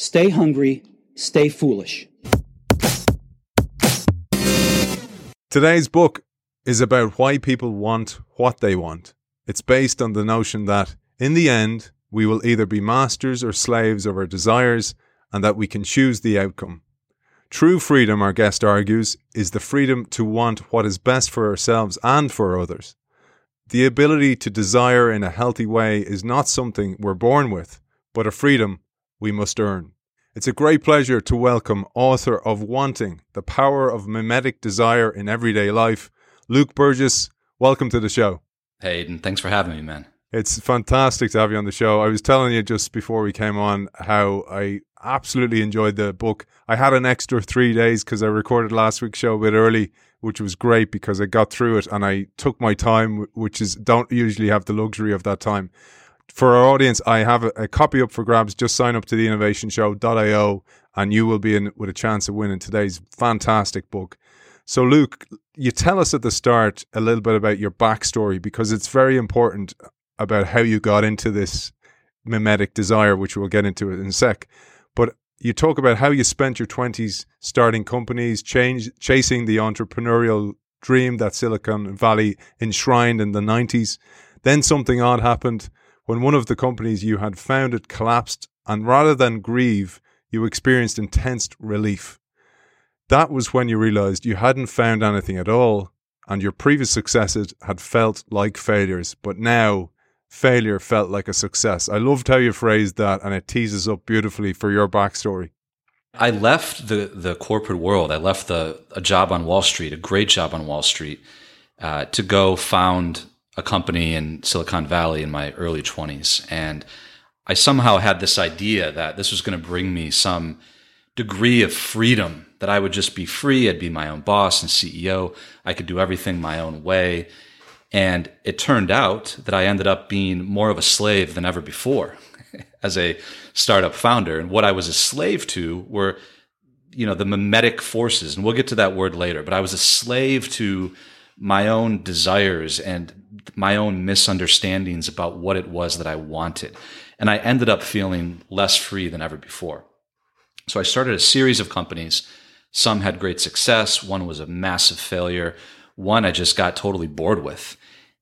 Stay hungry, stay foolish. Today's book is about why people want what they want. It's based on the notion that, in the end, we will either be masters or slaves of our desires and that we can choose the outcome. True freedom, our guest argues, is the freedom to want what is best for ourselves and for others. The ability to desire in a healthy way is not something we're born with, but a freedom we must earn. It's a great pleasure to welcome author of Wanting, The Power of Mimetic Desire in Everyday Life, Luke Burgis. Welcome to the show. Hey, Aidan, thanks for having me, man. It's fantastic to have you on the show. I was telling you just before we came on how I absolutely enjoyed the book. I had an extra three days because I recorded last week's show a bit early, which was great because I got through it and I took my time, which is don't usually have the luxury of that time. For our audience, I have a, a copy up for grabs. Just sign up to the innovationshow.io and you will be in with a chance of winning today's fantastic book. So, Luke, you tell us at the start a little bit about your backstory because it's very important about how you got into this mimetic desire, which we'll get into in a sec. But you talk about how you spent your 20s starting companies, change, chasing the entrepreneurial dream that Silicon Valley enshrined in the 90s. Then something odd happened when one of the companies you had founded collapsed, and rather than grieve, you experienced intense relief. That was when you realized you hadn't found anything at all, and your previous successes had felt like failures. But now failure felt like a success. I loved how you phrased that, and it teases up beautifully for your backstory. I left the the corporate world. I left the a job on Wall Street, a great job on Wall Street, uh, to go found a company in Silicon Valley in my early twenties, and I somehow had this idea that this was going to bring me some degree of freedom. That I would just be free. I'd be my own boss and CEO. I could do everything my own way and it turned out that I ended up being more of a slave than ever before as a startup founder. And what I was a slave to were, you know, the mimetic forces. And we'll get to that word later, but I was a slave to my own desires and my own misunderstandings about what it was that I wanted. And I ended up feeling less free than ever before. So I started a series of companies. Some had great success. One was a massive failure one I just got totally bored with.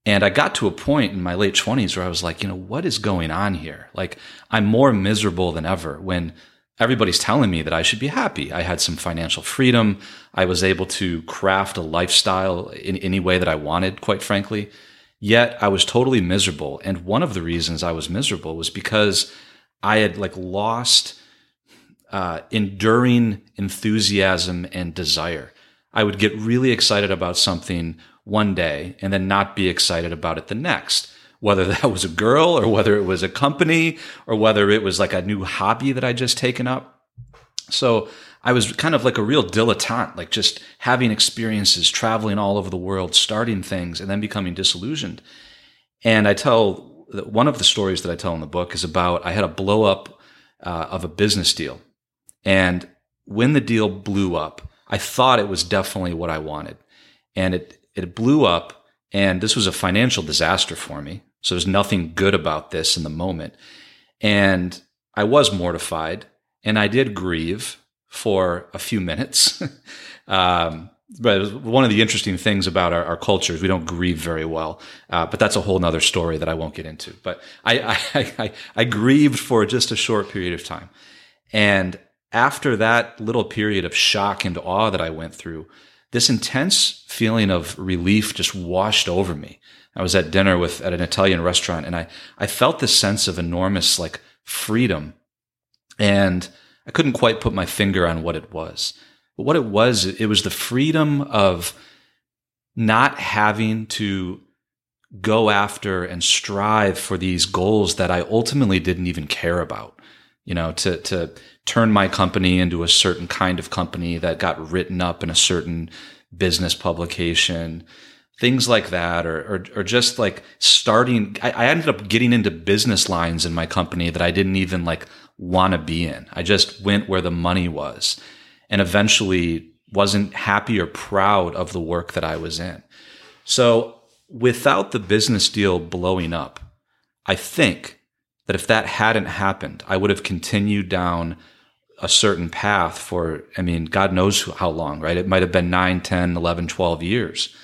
And I got to a point in my late 20s where I was like, you know, what is going on here? Like, I'm more miserable than ever when everybody's telling me that I should be happy. I had some financial freedom. I was able to craft a lifestyle in any way that I wanted, quite frankly. Yet I was totally miserable. And one of the reasons I was miserable was because I had like lost uh, enduring enthusiasm and desire. I would get really excited about something one day and then not be excited about it the next. Whether that was a girl or whether it was a company or whether it was like a new hobby that I just taken up. So I was kind of like a real dilettante, like just having experiences, traveling all over the world, starting things, and then becoming disillusioned. And I tell one of the stories that I tell in the book is about I had a blow up uh, of a business deal. And when the deal blew up, I thought it was definitely what I wanted. And it, it blew up. And this was a financial disaster for me. So there's nothing good about this in the moment. And I was mortified and I did grieve for a few minutes. um, but one of the interesting things about our, our culture is we don't grieve very well. Uh, but that's a whole nother story that I won't get into. But I, I, I, I grieved for just a short period of time. And after that little period of shock and awe that I went through, this intense feeling of relief just washed over me. I was at dinner with at an Italian restaurant and I I felt this sense of enormous like freedom and I couldn't quite put my finger on what it was. But what it was, it was the freedom of not having to go after and strive for these goals that I ultimately didn't even care about. You know, to to turn my company into a certain kind of company that got written up in a certain business publication, things like that, or, or, or just like starting. I, I, ended up getting into business lines in my company that I didn't even like want to be in. I just went where the money was and eventually wasn't happy or proud of the work that I was in. So without the business deal blowing up, I think that if that hadn't happened, I would have continued down a certain path for, I mean, God knows how long, right? It might have been 9, 10, 11, 12 years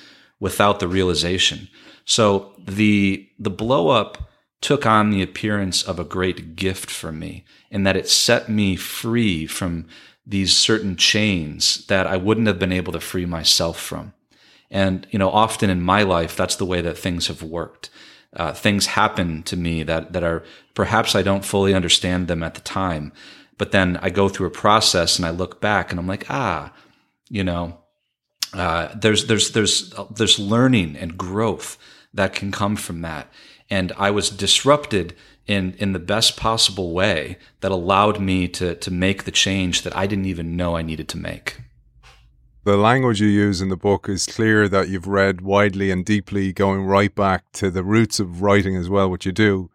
without the realization. So the, the blow up took on the appearance of a great gift for me in that it set me free from these certain chains that I wouldn't have been able to free myself from. And, you know, often in my life, that's the way that things have worked. Uh, things happen to me that, that are perhaps I don't fully understand them at the time, but then I go through a process and I look back and I'm like, ah, you know, uh, there's, there's, there's, there's learning and growth that can come from that. And I was disrupted in in the best possible way that allowed me to to make the change that I didn't even know I needed to make. The language you use in the book is clear that you've read widely and deeply, going right back to the roots of writing as well, which you do.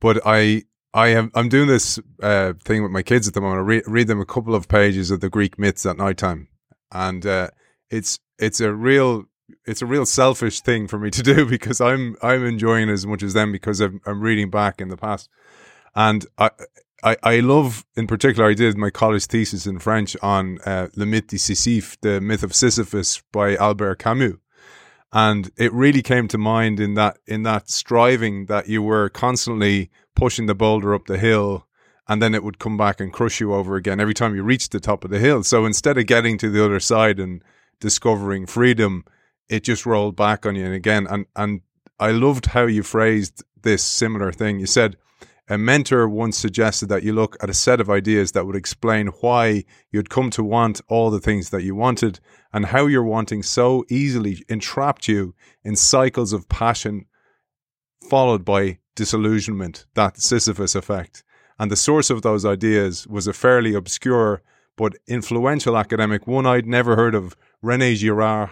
But I I am I'm doing this uh, thing with my kids at the moment. I re- read them a couple of pages of the Greek myths at night time, and uh, it's it's a real it's a real selfish thing for me to do because I'm I'm enjoying it as much as them because I'm, I'm reading back in the past, and I, I I love in particular I did my college thesis in French on uh, Le Mythe de Sisyphe, the myth of Sisyphus by Albert Camus, and it really came to mind in that in that striving that you were constantly pushing the boulder up the hill and then it would come back and crush you over again every time you reached the top of the hill. So instead of getting to the other side and discovering freedom, it just rolled back on you and again and and I loved how you phrased this similar thing. You said a mentor once suggested that you look at a set of ideas that would explain why you'd come to want all the things that you wanted and how your wanting so easily entrapped you in cycles of passion followed by disillusionment, that Sisyphus effect. And the source of those ideas was a fairly obscure but influential academic, one I'd never heard of, Rene Girard,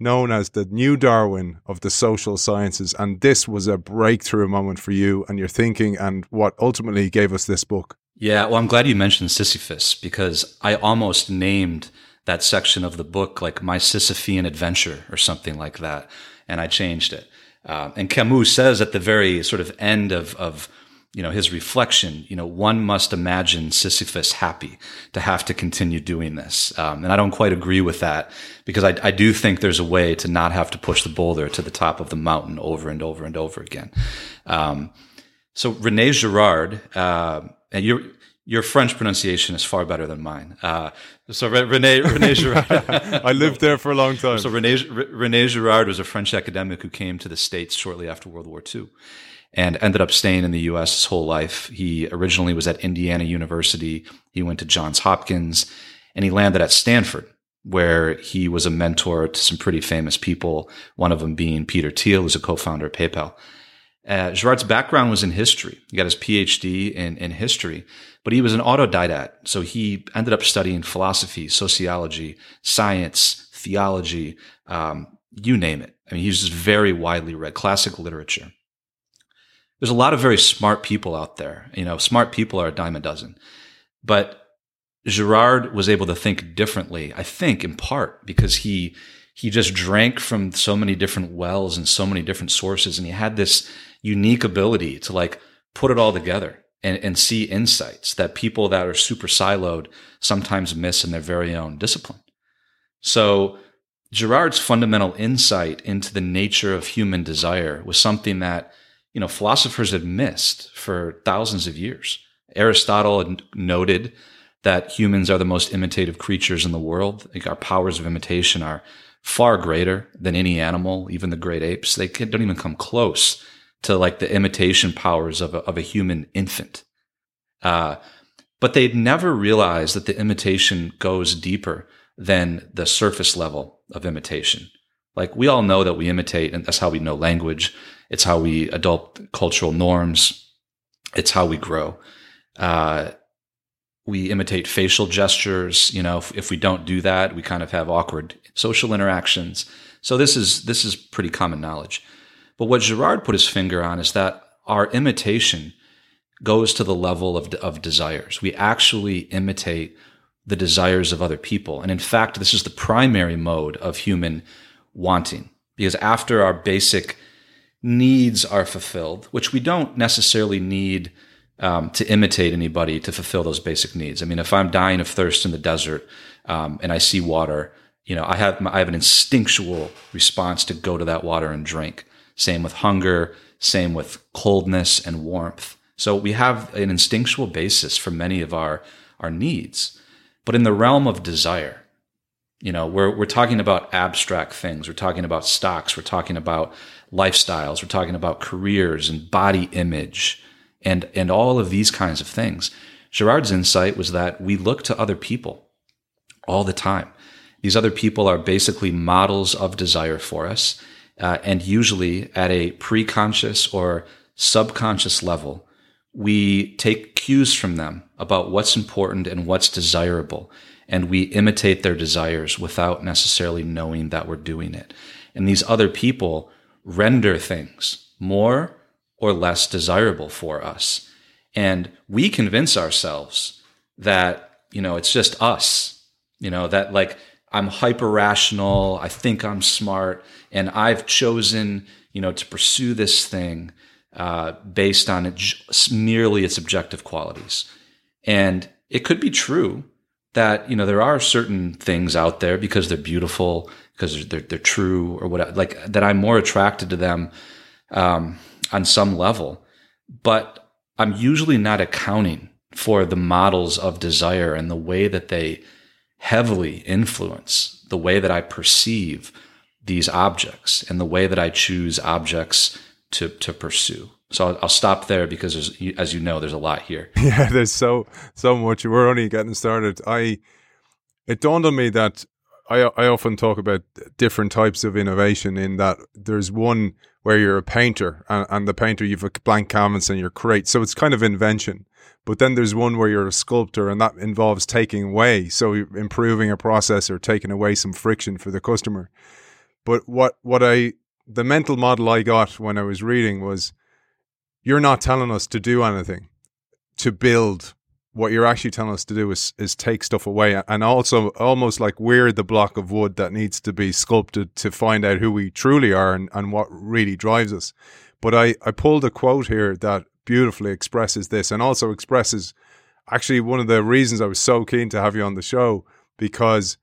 known as the new Darwin of the social sciences. And this was a breakthrough moment for you and your thinking and what ultimately gave us this book. Yeah, well, I'm glad you mentioned Sisyphus because I almost named that section of the book like My Sisyphean Adventure or something like that. And I changed it. Uh, and Camus says at the very sort of end of, of you know, his reflection, you know, one must imagine Sisyphus happy to have to continue doing this. Um, and I don't quite agree with that because I, I, do think there's a way to not have to push the boulder to the top of the mountain over and over and over again. Um, so Rene Girard, uh, and your, your French pronunciation is far better than mine. Uh, so Rene, Rene Girard. I lived there for a long time. So Rene, Rene Girard was a French academic who came to the States shortly after World War II and ended up staying in the US his whole life. He originally was at Indiana University. He went to Johns Hopkins and he landed at Stanford, where he was a mentor to some pretty famous people, one of them being Peter Thiel, who's a co-founder of PayPal. Uh, background was in history. He got his PhD in, in history, but he was an autodidact. So he ended up studying philosophy, sociology, science, theology, um, you name it. I mean, he's just very widely read classical literature there's a lot of very smart people out there. You know, smart people are a dime a dozen. But Girard was able to think differently, I think in part because he he just drank from so many different wells and so many different sources and he had this unique ability to like put it all together and, and see insights that people that are super siloed sometimes miss in their very own discipline. So Girard's fundamental insight into the nature of human desire was something that you know, philosophers had missed for thousands of years. Aristotle noted that humans are the most imitative creatures in the world. Like our powers of imitation are far greater than any animal, even the great apes. They don't even come close to like the imitation powers of a, of a human infant. Uh, but they'd never realized that the imitation goes deeper than the surface level of imitation. Like we all know that we imitate, and that's how we know language. It's how we adopt cultural norms. It's how we grow. Uh, we imitate facial gestures. You know, if, if, we don't do that, we kind of have awkward social interactions. So this is this is pretty common knowledge. But what Girard put his finger on is that our imitation goes to the level of, of desires. We actually imitate the desires of other people. And in fact, this is the primary mode of human wanting. Because after our basic needs are fulfilled, which we don't necessarily need um, to imitate anybody to fulfill those basic needs. I mean, if I'm dying of thirst in the desert um, and I see water, you know, I have I have an instinctual response to go to that water and drink. Same with hunger. Same with coldness and warmth. So we have an instinctual basis for many of our our needs. But in the realm of desire, you know, we're we're talking about abstract things. We're talking about stocks. We're talking about lifestyles. We're talking about careers and body image and and all of these kinds of things. Girard's insight was that we look to other people all the time. These other people are basically models of desire for us, uh, and usually at a pre-conscious or subconscious level, we take cues from them about what's important and what's desirable, and we imitate their desires without necessarily knowing that we're doing it. And these other people render things more or less desirable for us. And we convince ourselves that, you know, it's just us, you know, that like I'm hyper rational, I think I'm smart, and I've chosen, you know, to pursue this thing uh, based on it, merely its objective qualities. And it could be true that, you know, there are certain things out there because they're beautiful, because they're, they're true or what, like that I'm more attracted to them. Um, on some level, but I'm usually not accounting for the models of desire and the way that they heavily influence the way that I perceive these objects and the way that I choose objects to, to pursue. So I'll, stop there because as you know, there's a lot here. Yeah, there's so, so much. We're only getting started. I, it dawned on me that I, I often talk about different types of innovation in that there's one where you're a painter and, and the painter you've a blank canvas and you're create. So it's kind of invention. But then there's one where you're a sculptor and that involves taking away, so improving a process or taking away some friction for the customer. But what what I the mental model I got when I was reading was you're not telling us to do anything to build what you're actually telling us to do is is take stuff away and also almost like we're the block of wood that needs to be sculpted to find out who we truly are and, and what really drives us. But I, I pulled a quote here that beautifully expresses this and also expresses actually one of the reasons I was so keen to have you on the show because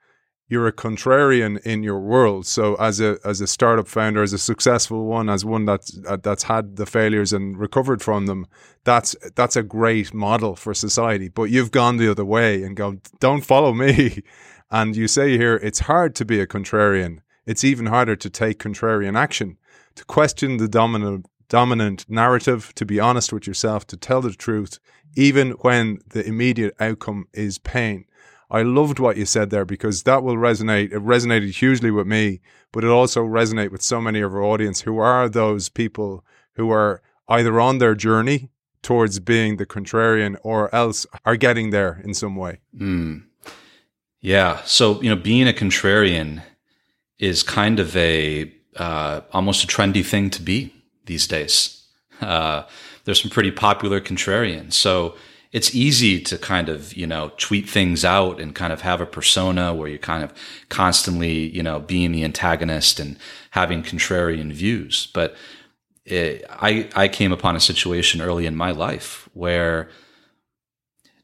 you're a contrarian in your world. So as a as a startup founder, as a successful one, as one that's uh, that's had the failures and recovered from them, that's that's a great model for society. But you've gone the other way and gone, don't follow me. And you say here, it's hard to be a contrarian. It's even harder to take contrarian action, to question the dominant dominant narrative, to be honest with yourself, to tell the truth, even when the immediate outcome is pain. I loved what you said there because that will resonate. It resonated hugely with me, but it also resonate with so many of our audience who are those people who are either on their journey towards being the contrarian or else are getting there in some way. Mm. Yeah. So, you know, being a contrarian is kind of a uh, almost a trendy thing to be these days. Uh, there's some pretty popular contrarians. So, it's easy to kind of, you know, tweet things out and kind of have a persona where you're kind of constantly, you know, being the antagonist and having contrarian views. But it, I, I came upon a situation early in my life where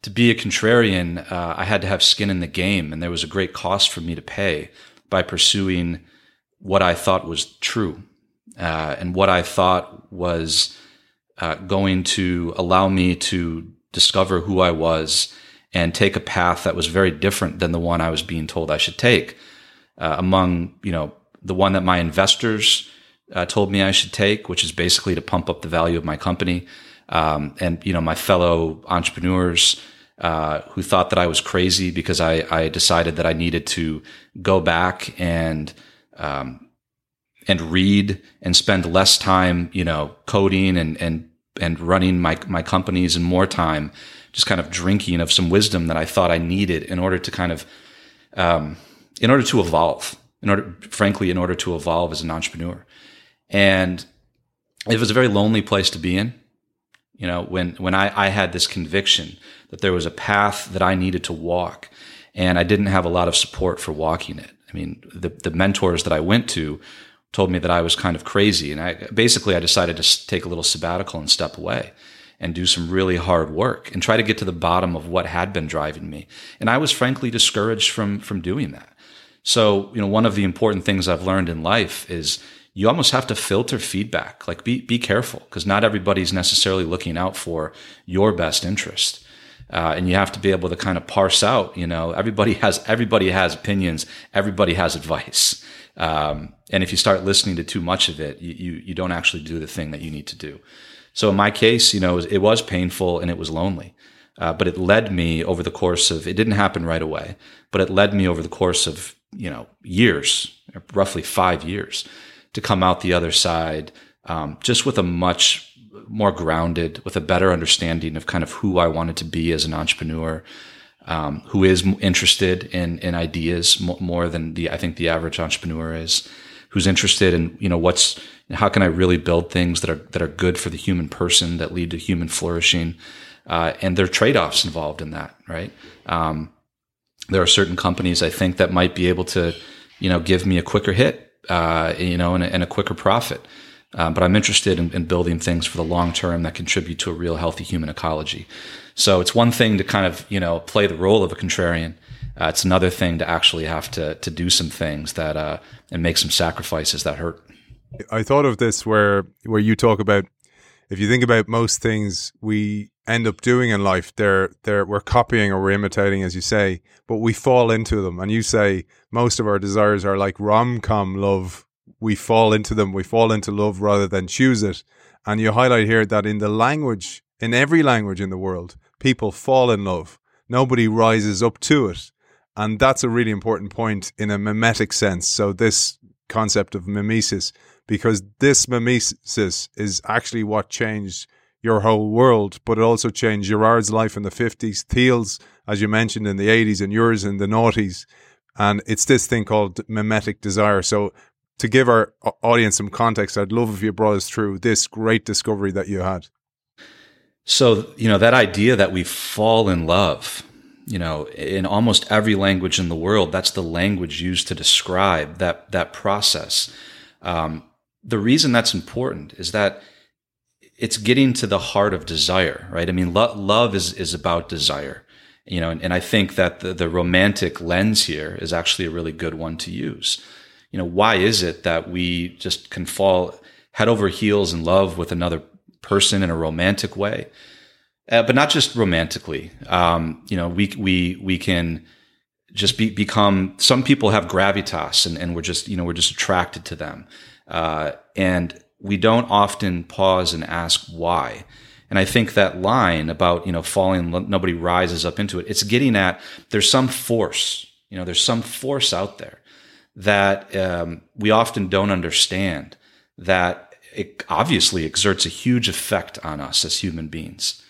to be a contrarian, uh, I had to have skin in the game, and there was a great cost for me to pay by pursuing what I thought was true uh, and what I thought was uh, going to allow me to discover who I was and take a path that was very different than the one I was being told I should take. Uh, among, you know, the one that my investors uh, told me I should take, which is basically to pump up the value of my company. Um, and, you know, my fellow entrepreneurs uh, who thought that I was crazy because I, I decided that I needed to go back and, um, and read and spend less time, you know, coding and, and and running my my companies and more time just kind of drinking of some wisdom that I thought I needed in order to kind of um, in order to evolve in order frankly in order to evolve as an entrepreneur. And it was a very lonely place to be in you know when when I, I had this conviction that there was a path that I needed to walk and I didn't have a lot of support for walking it. I mean the the mentors that I went to told me that I was kind of crazy. And I basically I decided to take a little sabbatical and step away. and do some really hard work and try to get to the bottom of what had been driving me. And I was frankly discouraged from from doing that. So, you know, one of the important things I've learned in life is you almost have to filter feedback. Like be be careful because not everybody's necessarily looking out for your best interest. Uh, and you have to be able to kind of parse out, you know, everybody has everybody has opinions, everybody has advice. Um, and if you start listening to too much of it, you, you, you don't actually do the thing that you need to do. So in my case, you know, it was painful and it was lonely. Uh, but it led me over the course of it didn't happen right away, but it led me over the course of you know years, roughly five years, to come out the other side um, just with a much more grounded, with a better understanding of kind of who I wanted to be as an entrepreneur, um, who is interested in in ideas more than the I think the average entrepreneur is, who's interested in you know what's how can I really build things that are that are good for the human person that lead to human flourishing, uh, and there are trade offs involved in that, right? Um, there are certain companies I think that might be able to you know give me a quicker hit, uh, you know, and a, and a quicker profit. Um, but I'm interested in, in, building things for the long term that contribute to a real healthy human ecology. So it's one thing to kind of you know play the role of a contrarian. Uh, it's another thing to actually have to to do some things that uh, and make some sacrifices that hurt. I thought of this where where you talk about if you think about most things we end up doing in life, they're they're we're copying or we're imitating, as you say, but we fall into them. And you say most of our desires are like rom com love. We fall into them. We fall into love rather than choose it. And you highlight here that in the language, in every language in the world, people fall in love. Nobody rises up to it. And that's a really important point in a mimetic sense. So this concept of mimesis, because this mimesis is actually what changed your whole world, but it also changed Girard's life in the 50s, Thiel's, as you mentioned, in the 80s, and yours in the noughties. And it's this thing called mimetic desire. So, to give our audience some context, I'd love if you brought us through this great discovery that you had. So, you know, that idea that we fall in love, you know, in almost every language in the world, that's the language used to describe that, that process. Um, the reason that's important is that it's getting to the heart of desire, right? I mean, lo- love is, is about desire, you know, and, and I think that the, the romantic lens here is actually a really good one to use. You know, why is it that we just can fall head over heels in love with another person in a romantic way? Uh, but not just romantically. Um, you know, we, we, we can, just be, become some people have gravitas and, and we're just you know we're just attracted to them uh, and we don't often pause and ask why. And I think that line about, you know, falling, nobody rises up into it. It's getting at there's some force, you know, there's some force out there that um, we often don't understand that it obviously exerts a huge effect on us as human beings,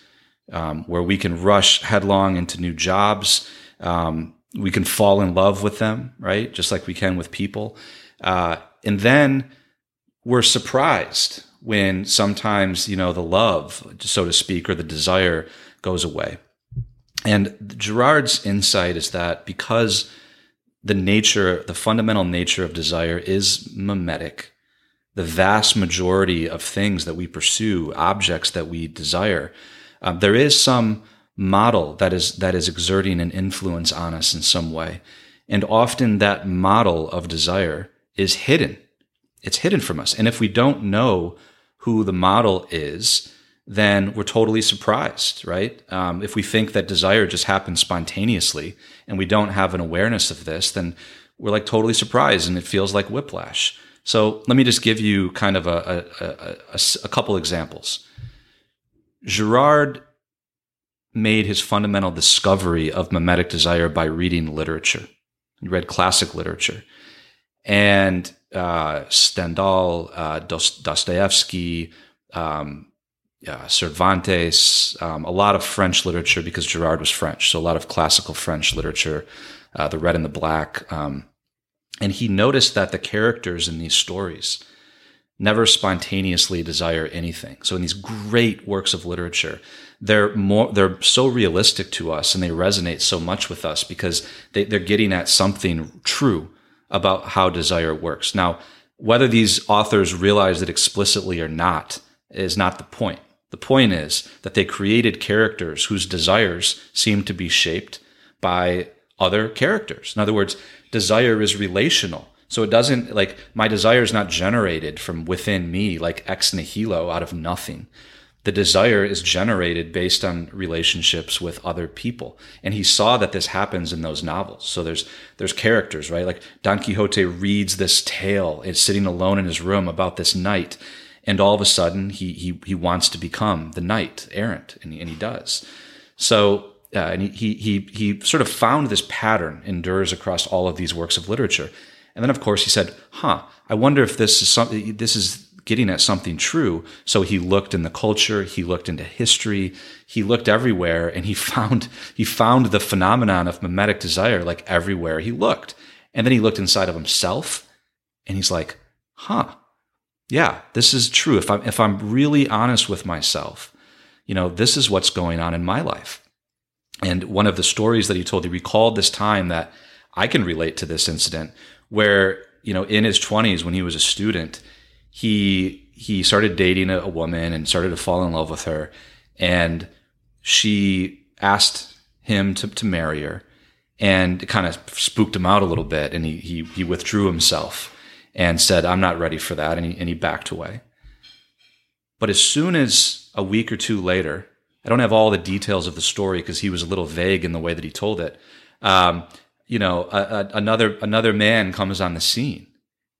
um, where we can rush headlong into new jobs. Um, we can fall in love with them, right? Just like we can with people. Uh, and then we're surprised when sometimes, you know, the love, so to speak, or the desire goes away. And Girard's insight is that because the nature, the fundamental nature of desire is mimetic, the vast majority of things that we pursue, objects that we desire, um, there is some model that is that is exerting an influence on us in some way, and often that model of desire is hidden. It's hidden from us. And if we don't know who the model is, then we're totally surprised, right? Um, if we think that desire just happens spontaneously and we don't have an awareness of this, then we're like totally surprised and it feels like whiplash. So let me just give you kind of a, a, a, a couple examples. Girard made his fundamental discovery of mimetic desire by reading literature. He read classic literature. And uh, Stendhal, uh, Dostoevsky, um, uh, Cervantes, um, a lot of French literature because Girard was French, so a lot of classical French literature, uh, the red and the black. Um, and he noticed that the characters in these stories never spontaneously desire anything. So in these great works of literature, they're more they're so realistic to us and they resonate so much with us because they, they're getting at something true about how desire works. Now, whether these authors realize it explicitly or not is not the point. The point is that they created characters whose desires seem to be shaped by other characters. In other words, desire is relational. So it doesn't like my desire is not generated from within me like ex nihilo out of nothing. The desire is generated based on relationships with other people. And he saw that this happens in those novels. So there's there's characters, right? Like Don Quixote reads this tale, is sitting alone in his room about this knight, and all of a sudden he he he wants to become the knight errant, and he, and he does. So uh, and he, he he sort of found this pattern endures across all of these works of literature. And then, of course, he said, "Huh, I wonder if this is something. This is getting at something true. So he looked in the culture, he looked into history, he looked everywhere, and he found he found the phenomenon of mimetic desire like everywhere he looked. And then he looked inside of himself, and he's like, "Huh, yeah, this is true. If I'm if I'm really honest with myself, you know, this is what's going on in my life." And one of the stories that he told, he recalled this time that I can relate to this incident where, you know, in his 20s when he was a student, he he started dating a, woman and started to fall in love with her, and she asked him to, to marry her, and it kind of spooked him out a little bit, and he he he withdrew himself and said, "I'm not ready for that," and he and he backed away. But as soon as a week or two later, I don't have all the details of the story because he was a little vague in the way that he told it. Um, you know, a, a, another another man comes on the scene,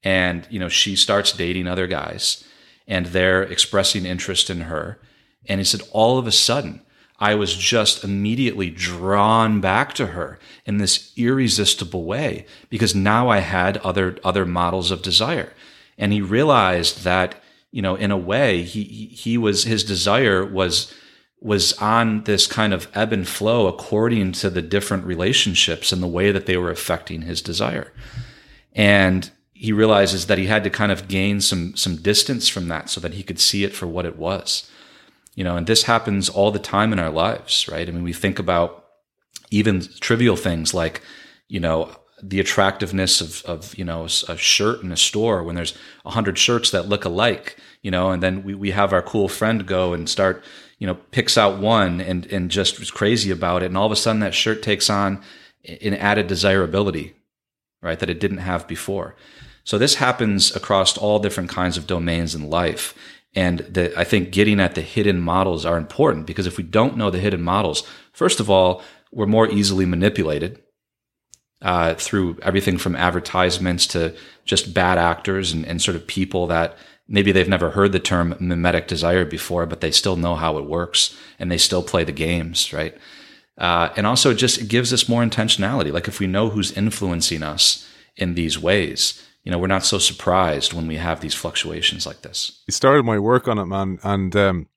and you know she starts dating other guys and they're expressing interest in her and he said all of a sudden i was just immediately drawn back to her in this irresistible way because now i had other other models of desire. And he realized that you know in a way he he was his desire was was on this kind of ebb and flow according to the different relationships and the way that they were affecting his desire. And he realizes that he had to kind of gain some some distance from that so that he could see it for what it was you know and this happens all the time in our lives right? I mean we think about even trivial things like you know the attractiveness of, of you know a shirt in a store when there's a hundred shirts that look alike you know and then we, we have our cool friend go and start you know picks out one and and just was crazy about it. And all of a sudden that shirt takes on an added desirability right that it didn't have before. So this happens across all different kinds of domains in life. And the, I think getting at the hidden models are important because if we don't know the hidden models, first of all, we're more easily manipulated uh, through everything from advertisements to just bad actors and, and sort of people that maybe they've never heard the term mimetic desire before, but they still know how it works and they still play the games, right? Uh, and also just it gives us more intentionality. Like if we know who's influencing us in these ways, you know, we're not so surprised when we have these fluctuations like this. You started my work on it, man, and um,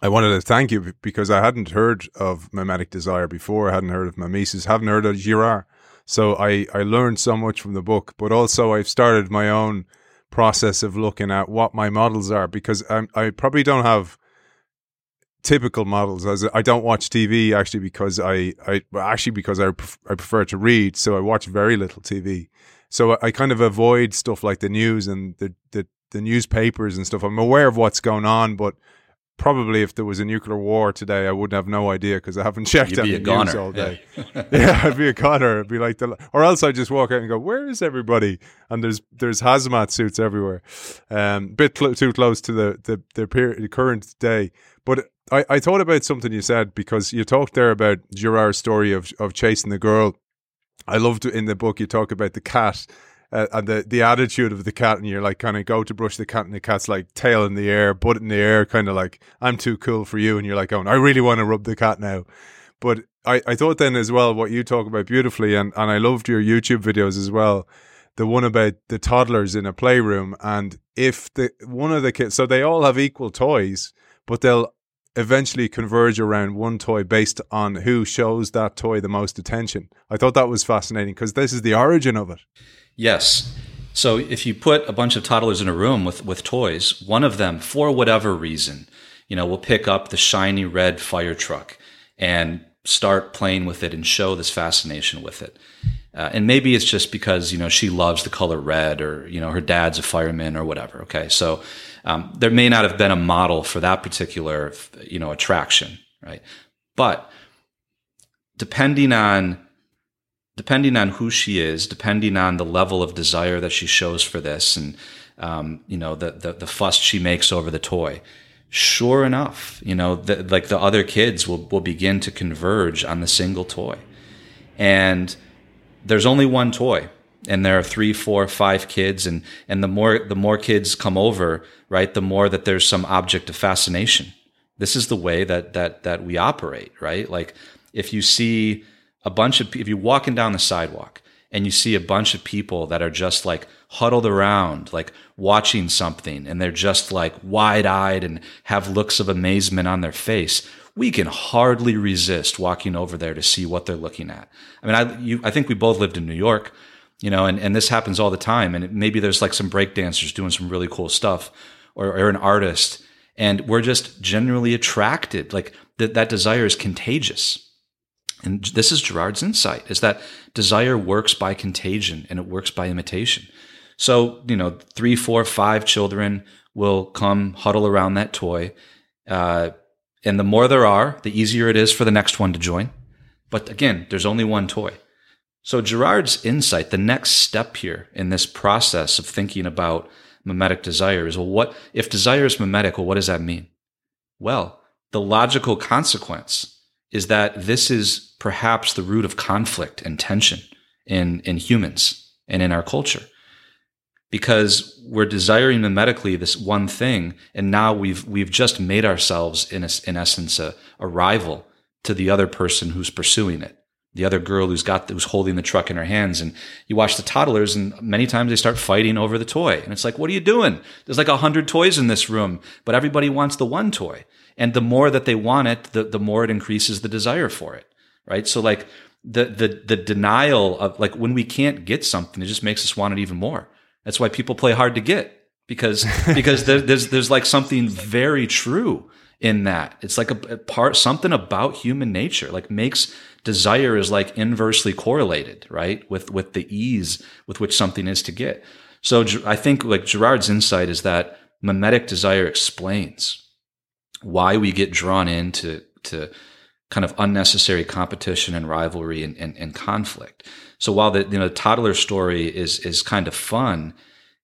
I wanted to thank you because I hadn't heard of mimetic desire before. I hadn't heard of mimesis, haven't heard of Girard. So I, I learned so much from the book, but also I've started my own process of looking at what my models are because I'm, I probably don't have typical models as I don't watch TV actually because I, I actually because I, pref- I prefer to read so I watch very little TV so I kind of avoid stuff like the news and the, the, the newspapers and stuff. I'm aware of what's going on, but probably if there was a nuclear war today, I would have no idea because I haven't checked You'd the news all day. Yeah. yeah. I'd be a goner. I'd be like, the, or else I'd just walk out and go, "Where is everybody?" And there's there's hazmat suits everywhere. Um, bit cl- too close to the the the, period, the current day, but. I, I thought about something you said because you talked there about Girard's story of of chasing the girl I loved in the book you talk about the cat uh, and the the attitude of the cat, and you're like kind of go to brush the cat, and the cat's like tail in the air, butt in the air, kind of like I'm too cool for you, and you're like, oh, I really want to rub the cat now. But I, I thought then as well what you talk about beautifully, and and I loved your YouTube videos as well. The one about the toddlers in a playroom, and if the one of the kids, so they all have equal toys, but they'll eventually converge around one toy based on who shows that toy the most attention. I thought that was fascinating because this is the origin of it. Yes. So if you put a bunch of toddlers in a room with, with toys, one of them, for whatever reason, you know, will pick up the shiny red fire truck and start playing with it and show this fascination with it. Uh, and maybe it's just because you know she loves the color red, or you know her dad's a fireman, or whatever. Okay, so um, there may not have been a model for that particular you know attraction, right? But depending on depending on who she is, depending on the level of desire that she shows for this, and um, you know the, the, the fuss she makes over the toy. Sure enough, you know, the, like the other kids will will begin to converge on the single toy, and there's only one toy, and there are three, four, five kids, and and the more the more kids come over, right, the more that there's some object of fascination. This is the way that that that we operate, right? Like if you see a bunch of if you're walking down the sidewalk and you see a bunch of people that are just like huddled around, like watching something, and they're just like wide eyed and have looks of amazement on their face, we can hardly resist walking over there to see what they're looking at. I mean, I, you, I think we both lived in New York, you know, and, and this happens all the time. And maybe there's like some breakdancers doing some really cool stuff or, or an artist, and we're just generally attracted. Like that, that desire is contagious and this is Girard's insight is that desire works by contagion and it works by imitation. So, you know, three, four, five children will come huddle around that toy. Uh, and the more there are, the easier it is for the next one to join. But again, there's only one toy. So Girard's insight, the next step here in this process of thinking about mimetic desire is, well, what if desire is mimetic? Well, what does that mean? Well, the logical consequence is that this is perhaps the root of conflict and tension in, in humans and in our culture. Because we're desiring mimetically this one thing, and now we've we've just made ourselves in a, in essence a, a rival to the other person who's pursuing it the other girl who's got who's holding the truck in her hands and you watch the toddlers and many times they start fighting over the toy and it's like what are you doing there's like a hundred toys in this room but everybody wants the one toy and the more that they want it, the, the more it increases the desire for it. Right. So like the, the, the denial of like when we can't get something, it just makes us want it even more. That's why people play hard to get because, because there, there's, there's like something very true in that. It's like a, a part, something about human nature, like makes desire is like inversely correlated, right? With, with the ease with which something is to get. So I think like Girard's insight is that mimetic desire explains why we get drawn into to kind of unnecessary competition and rivalry and, and, and conflict. So while the you know the toddler story is is kind of fun,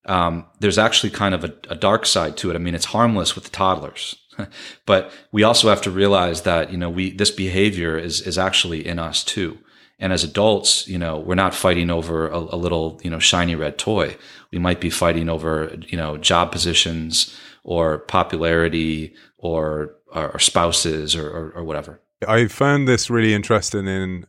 um, there's actually kind of a, a, dark side to it. I mean, it's harmless with the toddlers, but we also have to realize that you know we this behavior is is actually in us too. And as adults, you know, we're not fighting over a, a little you know shiny red toy. We might be fighting over you know job positions or popularity or, or spouses or, or, or whatever. I found this really interesting in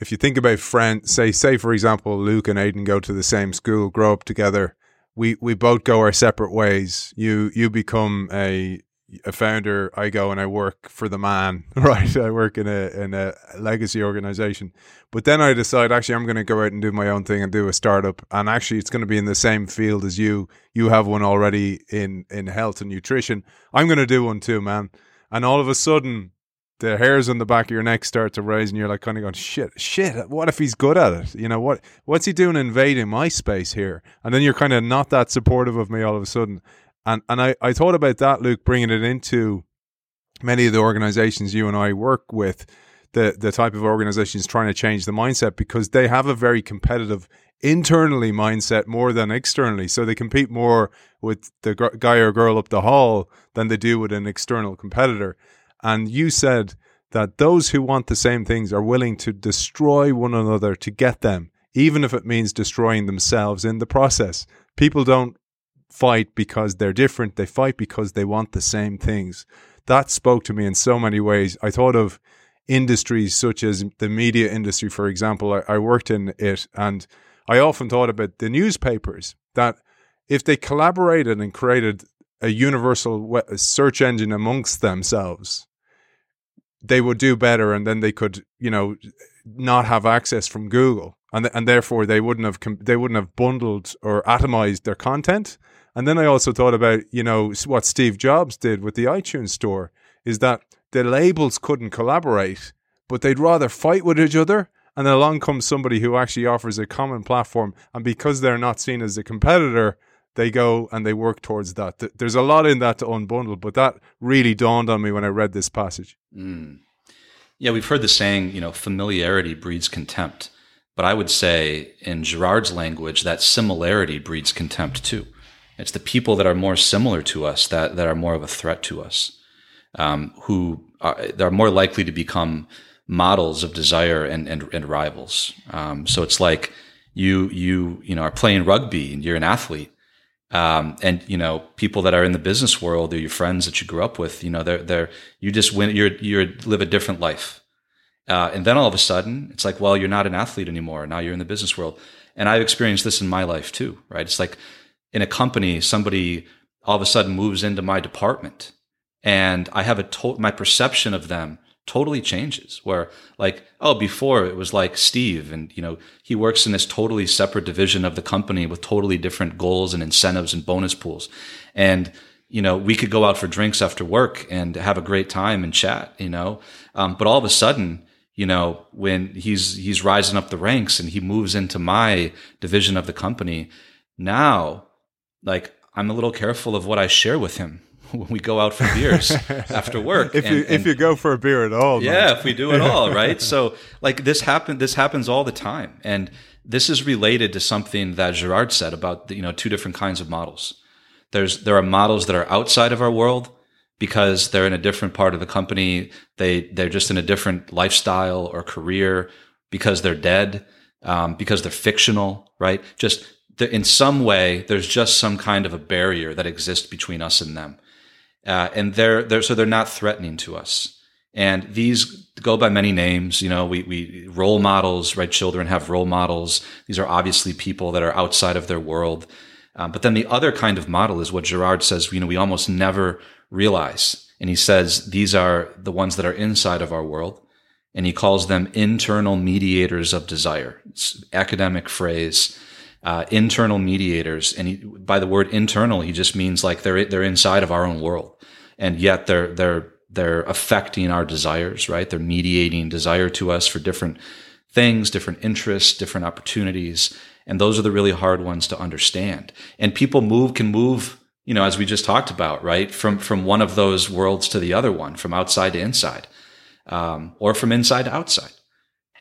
if you think about friends, say, say for example, Luke and Aidan go to the same school, grow up together. We we both go our separate ways. You you become a a founder. I go and I work for the man, right? I work in a in a legacy organization. But then I decide actually I'm going to go out and do my own thing and do a startup. And actually, it's going to be in the same field as you. You have one already in in health and nutrition. I'm going to do one too, man. And all of a sudden, the hairs on the back of your neck start to rise, and you're like kind of going, "Shit, shit! What if he's good at it? You know what? What's he doing invading my space here?" And then you're kind of not that supportive of me all of a sudden. And and I I thought about that, Luke, bringing it into many of the organizations you and I work with the the type of organizations trying to change the mindset because they have a very competitive internally mindset more than externally. So they compete more with the guy or girl up the hall than they do with an external competitor. And you said that those who want the same things are willing to destroy one another to get them, even if it means destroying themselves in the process. People don't fight because they're different, they fight because they want the same things. That spoke to me in so many ways. I thought of industries such as the media industry, for example. I, I worked in it and I often thought about the newspapers that if they collaborated and created a universal search engine amongst themselves, they would do better and then they could, you know, not have access from Google. And, and therefore they wouldn't have they wouldn't have bundled or atomized their content. And then I also thought about, you know, what Steve Jobs did with the iTunes store is that the labels couldn't collaborate, but they'd rather fight with each other and then along comes somebody who actually offers a common platform, and because they're not seen as a competitor, they go and they work towards that. There's a lot in that to unbundle, but that really dawned on me when I read this passage. Mm. Yeah, we've heard the saying, you know, familiarity breeds contempt. But I would say in Girard's language, that similarity breeds contempt too. It's the people that are more similar to us that, that are more of a threat to us, um, who are, are more likely to become models of desire and, and, and rivals. Um, so it's like you, you, you know, are playing rugby and you're an athlete. Um, and you know, people that are in the business world or your friends that you grew up with, you know, they're, they're, you just win, you're, you live a different life. Uh, and then all of a sudden, it's like, well, you're not an athlete anymore. Now you're in the business world. And I've experienced this in my life too, right? It's like in a company, somebody all of a sudden moves into my department and I have a my perception of them totally changes where like, oh, before it was like Steve and, you know, he works in this totally separate division of the company with totally different goals and incentives and bonus pools. And, you know, we could go out for drinks after work and have a great time and chat, you know, um, but all of a sudden, you know, when he's he's rising up the ranks and he moves into my division of the company, now like I'm a little careful of what I share with him when we go out for beers after work. If and, you if you go for a beer at all, yeah, man. if we do it all, right? So like this happen this happens all the time, and this is related to something that Girard said about the, you know two different kinds of models. There's there are models that are outside of our world because they're in a different part of the company. They they're just in a different lifestyle or career because they're dead, um, because they're fictional, right? Just in some way, there's just some kind of a barrier that exists between us and them, uh, and they're they're so they're not threatening to us. And these go by many names. You know, we, we role models, right? Children have role models. These are obviously people that are outside of their world. Um, but then the other kind of model is what Girard says, you know, we almost never realize. And he says these are the ones that are inside of our world. And he calls them internal mediators of desire. It's academic phrase, uh, internal mediators. And he, by the word internal, he just means like they're, they're inside of our own world. And yet they're, they're, they're affecting our desires, right? They're mediating desire to us for different things, different interests, different opportunities. And those are the really hard ones to understand. And people move, can move you know, as we just talked about, right? From, from one of those worlds to the other one, from outside to inside, um, or from inside to outside.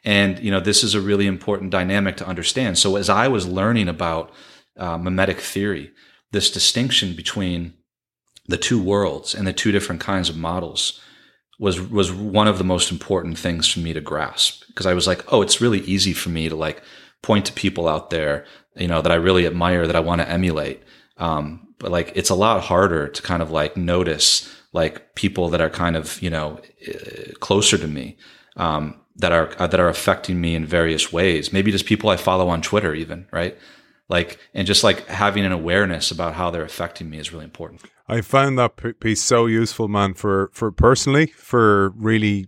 And, you know, this is a really important dynamic to understand. So as I was learning about uh, mimetic theory, this distinction between the two worlds and the two different kinds of models was was one of the most important things for me to grasp because I was like, oh, it's really easy for me to like point to people out there, you know, that I really admire that I want to emulate. Um, but like it's a lot harder to kind of like notice like people that are kind of you know uh, closer to me um, that are uh, that are affecting me in various ways. Maybe just people I follow on Twitter, even right. Like and just like having an awareness about how they're affecting me is really important. I found that piece so useful, man. For for personally, for really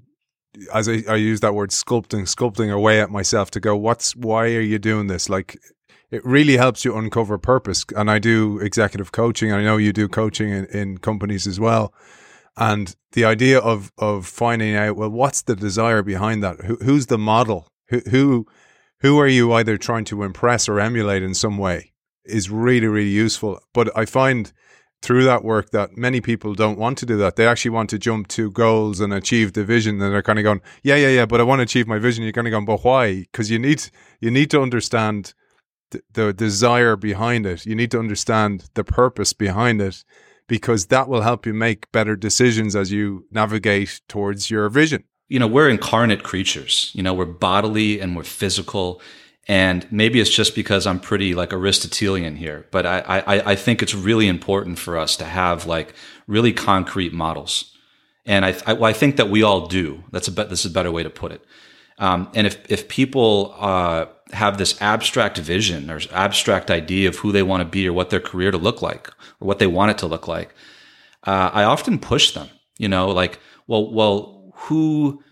as I, I use that word sculpting, sculpting away at myself to go, what's why are you doing this? Like it really helps you uncover purpose. And I do executive coaching. I know you do coaching in, in companies as well. And the idea of of finding out, well, what's the desire behind that? Who, who's the model? Who, who who are you either trying to impress or emulate in some way is really really useful. But I find through that work that many people don't want to do that. They actually want to jump to goals and achieve the vision, and they're kind of going, yeah, yeah, yeah, but I want to achieve my vision. You're kind of going, but why? Because you need you need to understand the desire behind it. You need to understand the purpose behind it because that will help you make better decisions as you navigate towards your vision. You know, we're incarnate creatures. You know, we're bodily and we're physical. And maybe it's just because I'm pretty like Aristotelian here, but I, I, I think it's really important for us to have like really concrete models. And I, I, well, I think that we all do. That's a bet. This is a better way to put it. Um, and if if people uh, have this abstract vision or abstract idea of who they want to be or what their career to look like or what they want it to look like, uh, I often push them. You know, like, well, well, who,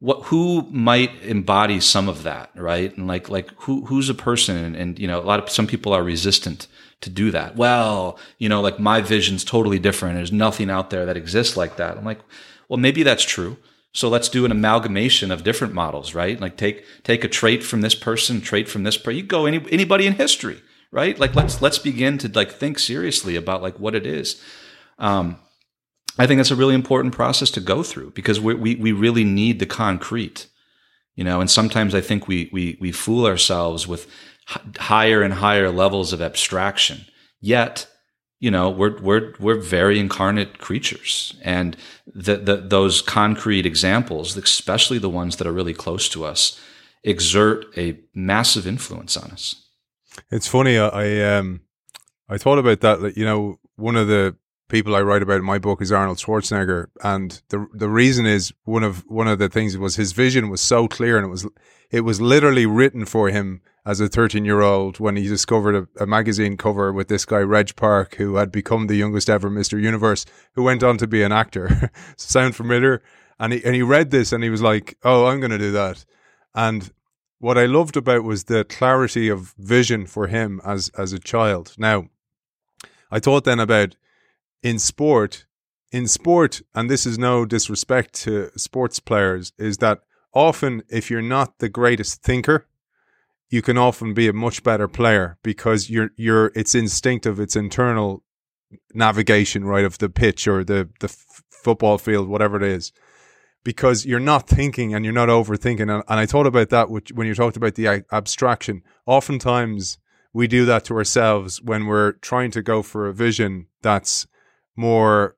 what, who might embody some of that, right? And like, like who, who's a person? And, and you know, a lot of some people are resistant to do that. Well, you know, like my vision's totally different. There's nothing out there that exists like that. I'm like, well, maybe that's true So let's do an amalgamation of different models, right? Like take take a trait from this person, trait from this person. You go any anybody in history, right? Like let's let's begin to like think seriously about like what it is. Um, I think that's a really important process to go through because we we we really need the concrete, you know. And sometimes I think we we we fool ourselves with higher and higher levels of abstraction. Yet you know we're we're we're very incarnate creatures. And the, the, those concrete examples especially the ones that are really close to us exert a massive influence on us. It's funny i, I um i thought about that that you know one of the people i write about in my book is arnold schwarzenegger. And the the reason is one of one of the things was his vision was so clear and it was it was literally written for him as a 13 year old when he discovered a, a, magazine cover with this guy, Reg Park, who had become the youngest ever Mr. Universe, who went on to be an actor. Sound familiar? And he, and he read this and he was like, oh, I'm going to do that. And what I loved about was the clarity of vision for him as, as a child. Now, I thought then about in sport, in sport, and this is no disrespect to sports players, is that often if you're not the greatest thinker, you can often be a much better player because you're you're it's instinctive, it's internal navigation right of the pitch or the the f- football field, whatever it is, because you're not thinking and you're not overthinking. And, and I thought about that when you talked about the abstraction. Oftentimes we do that to ourselves when we're trying to go for a vision that's more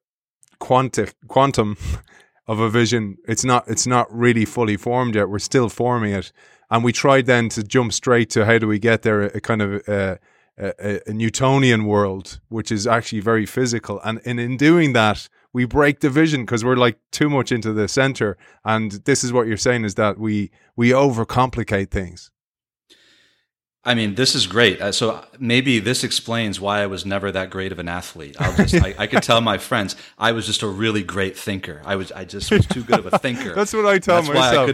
quantic quantum of a vision. It's not it's not really fully formed yet. We're still forming it and we tried then to jump straight to how do we get there, a, kind of uh, a, a, a Newtonian world, which is actually very physical. And, and in doing that, we break division because we're like too much into the center. And this is what you're saying is that we we overcomplicate things. I mean, this is great. Uh, so maybe this explains why I was never that great of an athlete. I'll just, I, I, could tell my friends I was just a really great thinker. I was, I just was too good of a thinker. That's what I tell That's myself.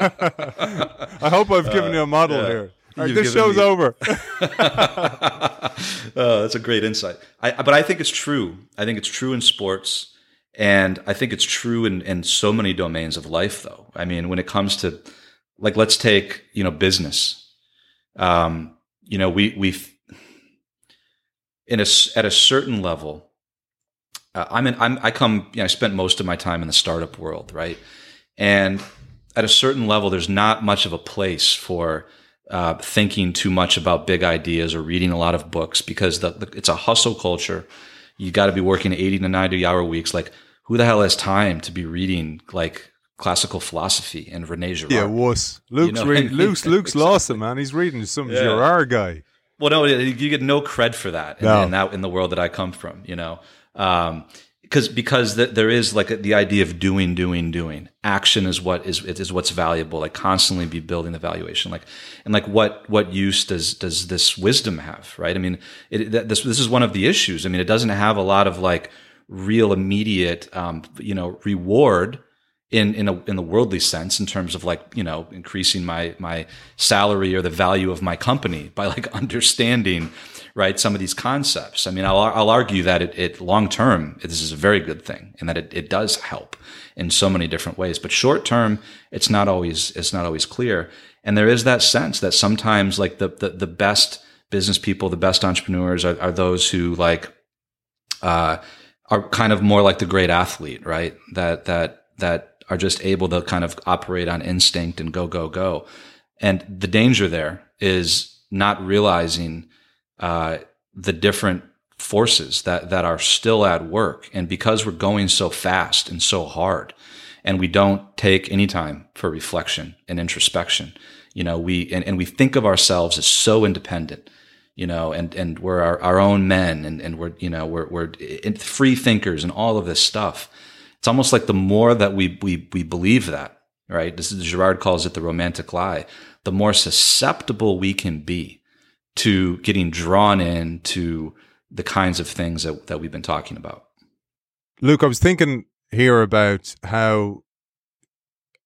I, I, hope I've given uh, you a model yeah. here. Right, this show's me. over. oh, that's a great insight. I, but I think it's true. I think it's true in sports, and I think it's true in, in so many domains of life. Though, I mean, when it comes to, like, let's take you know business um, you know, we we in a at a certain level. Uh, I'm in. I'm, I come. You know, I spent most of my time in the startup world, right? And at a certain level, there's not much of a place for uh, thinking too much about big ideas or reading a lot of books because the, the, it's a hustle culture. You got to be working 80 to 90 hour weeks. Like, who the hell has time to be reading like classical philosophy and Rene Girard. Yeah, was Luke's you know reading, Luke's Luke's lost him, man. He's reading some yeah. Girard guy. Well, no, you get no cred for that in, no. in that in the world that I come from. You know, um, because because the, there is like the idea of doing, doing, doing. Action is what is is what's valuable. Like constantly be building the valuation. Like and like what what use does does this wisdom have? Right. I mean, it, this this is one of the issues. I mean, it doesn't have a lot of like real immediate um, you know reward in in a in the worldly sense in terms of like you know increasing my my salary or the value of my company by like understanding right some of these concepts. I mean i'll, I'll argue that it, it long term this is a very good thing and that it, it does help in so many different ways. But short term it's not always it's not always clear. And there is that sense that sometimes like the the, the best business people the best entrepreneurs are, are those who like uh are kind of more like the great athlete right? That that that are just able to kind of operate on instinct and go, go, go. And the danger there is not realizing uh, the different forces that that are still at work. And because we're going so fast and so hard, and we don't take any time for reflection and introspection, you know, we and, and we think of ourselves as so independent you know, and, and we're our, our own men and, and we're, you know, we're, we're free thinkers and all of this stuff. It's almost like the more that we we we believe that, right? This is Girard calls it the romantic lie. The more susceptible we can be to getting drawn into the kinds of things that, that we've been talking about. Luke, I was thinking here about how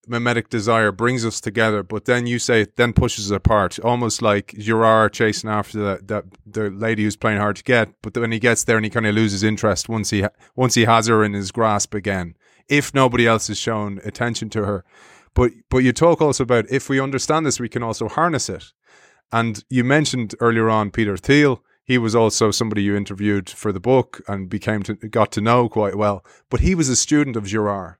mimetic desire brings us together, but then you say it then pushes us apart, almost like Girard chasing after that, that the lady who's playing hard to get. But when he gets there and he kind of loses interest once he once he has her in his grasp again, if nobody else has shown attention to her. But but you talk also about if we understand this, we can also harness it. And you mentioned earlier on Peter Thiel. He was also somebody you interviewed for the book and became to, got to know quite well. But he was a student of Girard,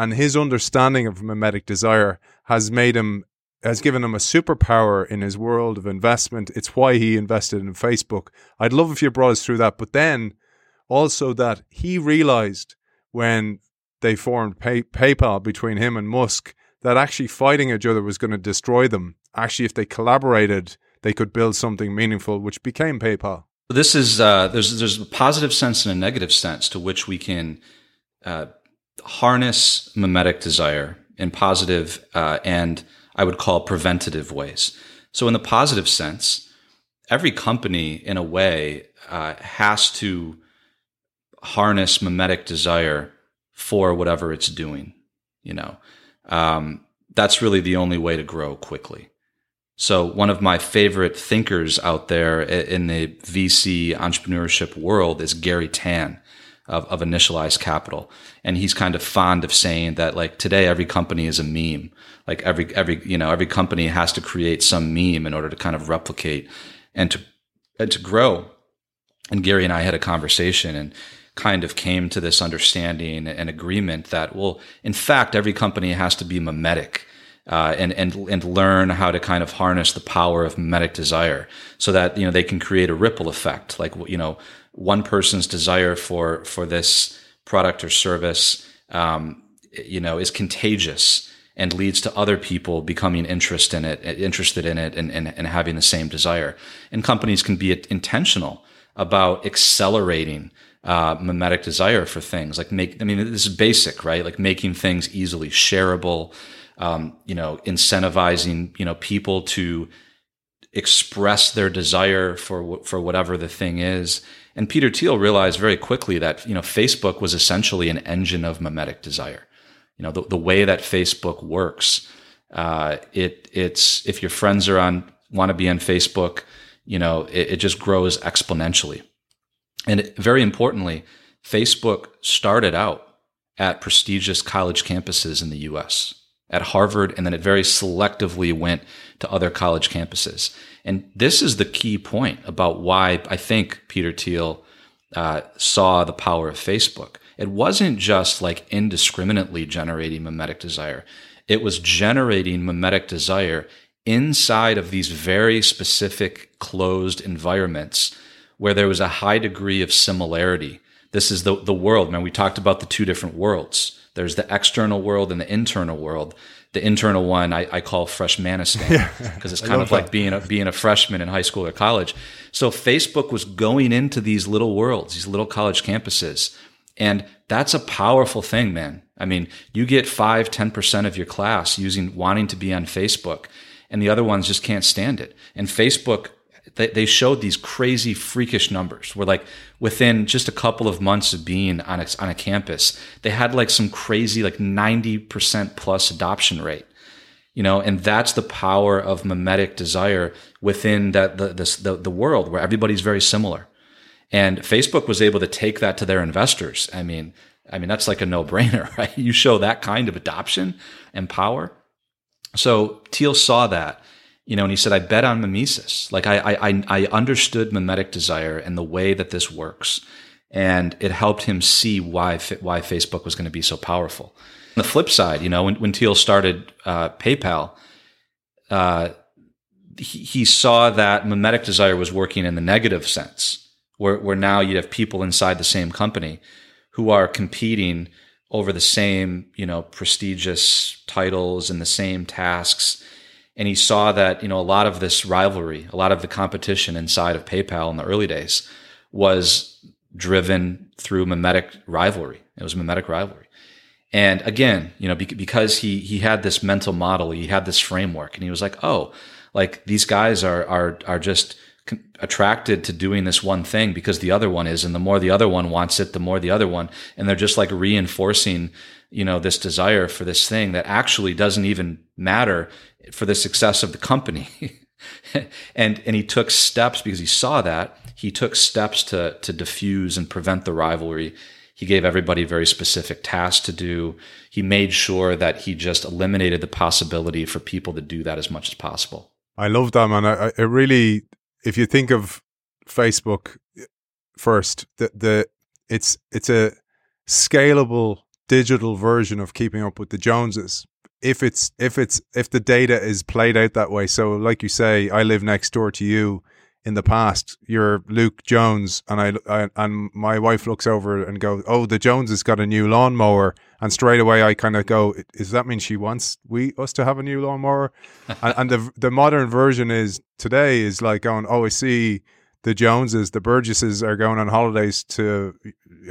and his understanding of mimetic desire has made him has given him a superpower in his world of investment. It's why he invested in Facebook. I'd love if you brought us through that. But then also that he realized when they formed pay- PayPal between him and Musk that actually fighting each other was going to destroy them. Actually, if they collaborated, they could build something meaningful, which became PayPal. This is uh, there's there's a positive sense and a negative sense to which we can uh, harness mimetic desire in positive uh, and I would call preventative ways. So, in the positive sense, every company, in a way, uh, has to harness mimetic desire for whatever it's doing. You know, um, that's really the only way to grow quickly. So, one of my favorite thinkers out there in the VC entrepreneurship world is Garry Tan of, of initialized capital. And he's kind of fond of saying that like today every company is a meme. Like every every you know every company has to create some meme in order to kind of replicate and to and to grow. And Garry and I had a conversation and kind of came to this understanding and agreement that well, in fact, every company has to be mimetic. Uh, and and and learn how to kind of harness the power of mimetic desire, so that you know they can create a ripple effect. Like you know, one person's desire for for this product or service, um, you know, is contagious and leads to other people becoming interest in it, interested in it, and, and, and having the same desire. And companies can be intentional about accelerating uh, mimetic desire for things like make. I mean, this is basic, right? Like making things easily shareable. Um, you know, incentivizing you know people to express their desire for for whatever the thing is. And Peter Thiel realized very quickly that you know Facebook was essentially an engine of mimetic desire. You know the, the way that Facebook works. Uh, it it's if your friends are on want to be on Facebook, you know it, it just grows exponentially. And very importantly, Facebook started out at prestigious college campuses in the U.S at Harvard, and then it very selectively went to other college campuses. And this is the key point about why I think Peter Thiel uh, saw the power of Facebook. It wasn't just like indiscriminately generating mimetic desire, it was generating mimetic desire inside of these very specific closed environments where there was a high degree of similarity. This is the, the world. Man, we talked about the two different worlds there's the external world and the internal world. The internal one I, I call freshmanistan because it's kind of like being a, being a freshman in high school or college. So Facebook was going into these little worlds, these little college campuses. And that's a powerful thing, man. I mean, you get five, 10% of your class using, wanting to be on Facebook and the other ones just can't stand it. And Facebook they, they showed these crazy freakish numbers. Where like within just a couple of months of being on a, on a campus they had like some crazy like 90% plus adoption rate you know and that's the power of mimetic desire within that the, the, the world where everybody's very similar. And facebook was able to take that to their investors. I mean i mean that's like a no-brainer right? You show that kind of adoption and power. So Thiel saw that you know, and he said, I bet on mimesis. Like I, I, I understood mimetic desire and the way that this works. And it helped him see why, why Facebook was going to be so powerful. On the flip side, you know, when, when Thiel started uh, PayPal, uh, he, he, saw that mimetic desire was working in the negative sense, where, where now you have people inside the same company who are competing over the same, you know, prestigious titles and the same tasks and he saw that you know a lot of this rivalry, a lot of the competition inside of PayPal in the early days was driven through mimetic rivalry. It was mimetic rivalry. And again, you know, because he he had this mental model, he had this framework, and he was like, oh, like these guys are are are just attracted to doing this one thing because the other one is, and the more the other one wants it, the more the other one, and they're just like reinforcing, you know, this desire for this thing that actually doesn't even matter for the success of the company. and and he took steps because he saw that he took steps to to diffuse and prevent the rivalry. He gave everybody very specific tasks to do. He made sure that he just eliminated the possibility for people to do that as much as possible. I love that, man. I, I really, if you think of Facebook first, the the it's it's a scalable digital version of keeping up with the Joneses. If it's if it's if the data is played out that way, so like you say, I live next door to you in the past, you're Luke Jones, and I, I, and my wife looks over and goes, "Oh, the Jones has got a new lawnmower," and straight away I kind of go, "Does that mean she wants we us to have a new lawnmower?" and, and the the modern version is today is like going, "Oh, I see." The Joneses, the Burgesses are going on holidays to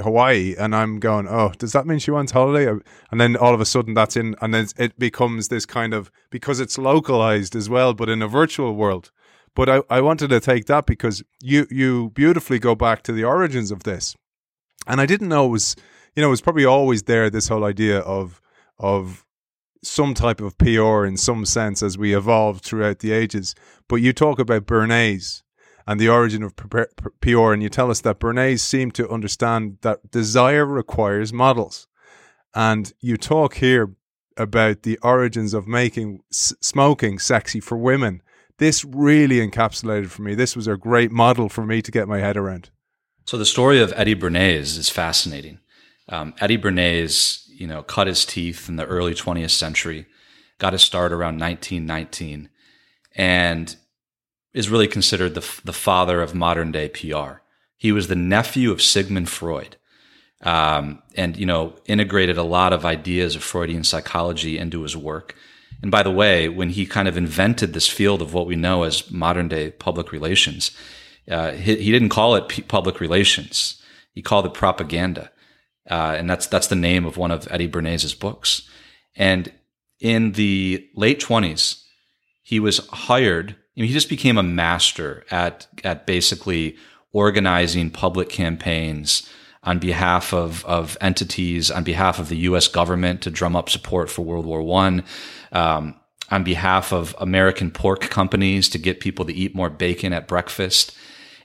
Hawaii, and I'm going, oh, does that mean she wants holiday? Uh, and then all of a sudden, that's in, and then it becomes this kind of because it's localized as well, but in a virtual world but I, I wanted to take that because you you beautifully go back to the origins of this. And I didn't know it was you know, it was probably always there, this whole idea of of some type of PR in some sense as we evolved throughout the ages. But you talk about Bernays and the origin of PR, and you tell us that Bernays seemed to understand that desire requires models. And you talk here about the origins of making smoking sexy for women this really encapsulated for me. This was a great model for me to get my head around. So the story of Eddie Bernays is fascinating. Um, Eddie Bernays, you know, cut his teeth in the early 20th century, got his start around 1919, and is really considered the, the father of modern day PR. He was the nephew of Sigmund Freud. Um, and you know integrated a lot of ideas of Freudian psychology into his work. And by the way, when he kind of invented this field of what we know as modern day public relations, uh, he, he, didn't call it p- public relations. He called it propaganda. Uh, and that's, that's the name of one of Eddie Bernays' books. And in the late 20s, he was hired. I mean, he just became a master at, at basically organizing public campaigns on behalf of, of entities, on behalf of the U.S. government to drum up support for World War One, um, on behalf of American pork companies to get people to eat more bacon at breakfast.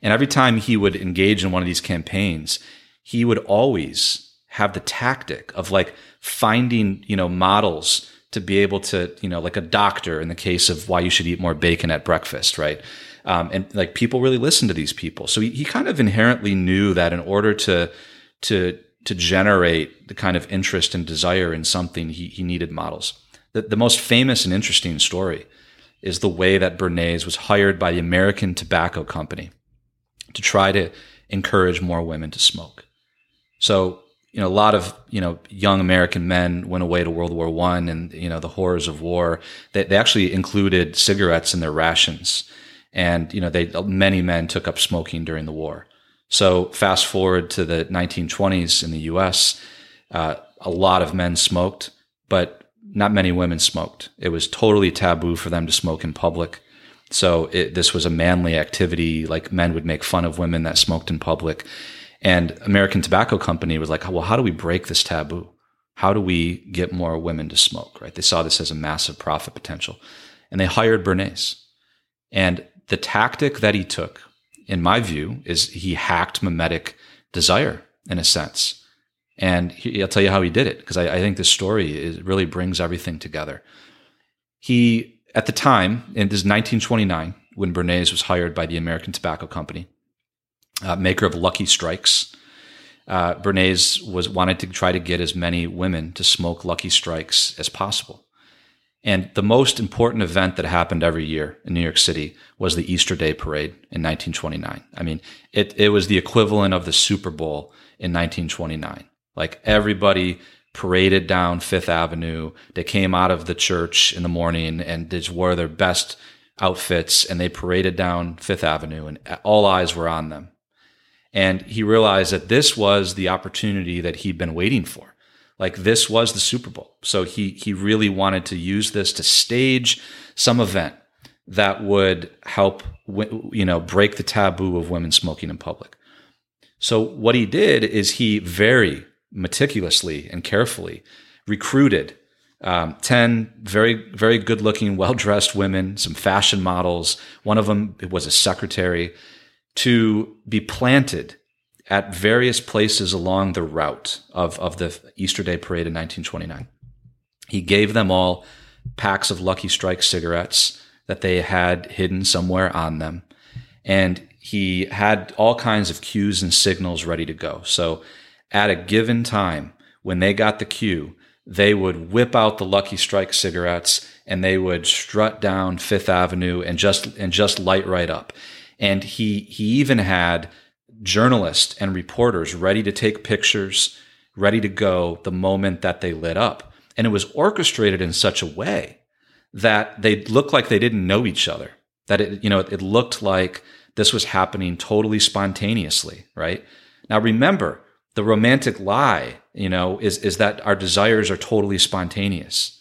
And every time he would engage in one of these campaigns, he would always have the tactic of like finding, you know, models to be able to, you know, like a doctor in the case of why you should eat more bacon at breakfast, right? Um, and like people really listen to these people. So he, he kind of inherently knew that in order to to to generate the kind of interest and desire in something, he, he needed models. The, the most famous and interesting story is the way that Bernays was hired by the American Tobacco Company to try to encourage more women to smoke. So, you know, a lot of, you know, young American men went away to World War One and, you know, the horrors of war. They, they actually included cigarettes in their rations and you know they many men took up smoking during the war. So fast forward to the 1920s in the U.S., uh, a lot of men smoked, but not many women smoked. It was totally taboo for them to smoke in public. So it, this was a manly activity. Like men would make fun of women that smoked in public. And American Tobacco Company was like, well, how do we break this taboo? How do we get more women to smoke? Right? They saw this as a massive profit potential, and they hired Bernays. And the tactic that he took, in my view, is he hacked mimetic desire in a sense. And he, I'll tell you how he did it because I, I, think this story is, really brings everything together. He, at the time, in this 1929, when Bernays was hired by the American Tobacco Company, uh, maker of Lucky Strikes, uh, Bernays was wanted to try to get as many women to smoke Lucky Strikes as possible. And the most important event that happened every year in New York City was the Easter Day Parade in 1929. I mean, it, it was the equivalent of the Super Bowl in 1929. Like everybody paraded down Fifth Avenue. They came out of the church in the morning and just wore their best outfits and they paraded down Fifth Avenue and all eyes were on them. And he realized that this was the opportunity that he'd been waiting for like this was the Super Bowl. So he he really wanted to use this to stage some event that would help you know break the taboo of women smoking in public. So what he did is he very meticulously and carefully recruited um, 10 very very good looking well dressed women some fashion models one of them was a secretary to be planted at various places along the route of, of the Easter Day parade in 1929. He gave them all packs of Lucky Strike cigarettes that they had hidden somewhere on them. And he had all kinds of cues and signals ready to go. So at a given time, when they got the cue, they would whip out the Lucky Strike cigarettes and they would strut down Fifth Avenue and just and just light right up. And he he even had journalists and reporters ready to take pictures, ready to go the moment that they lit up. And it was orchestrated in such a way that they looked like they didn't know each other. That it, you know, it looked like this was happening totally spontaneously, right? Now remember, the romantic lie, you know, is, is that our desires are totally spontaneous.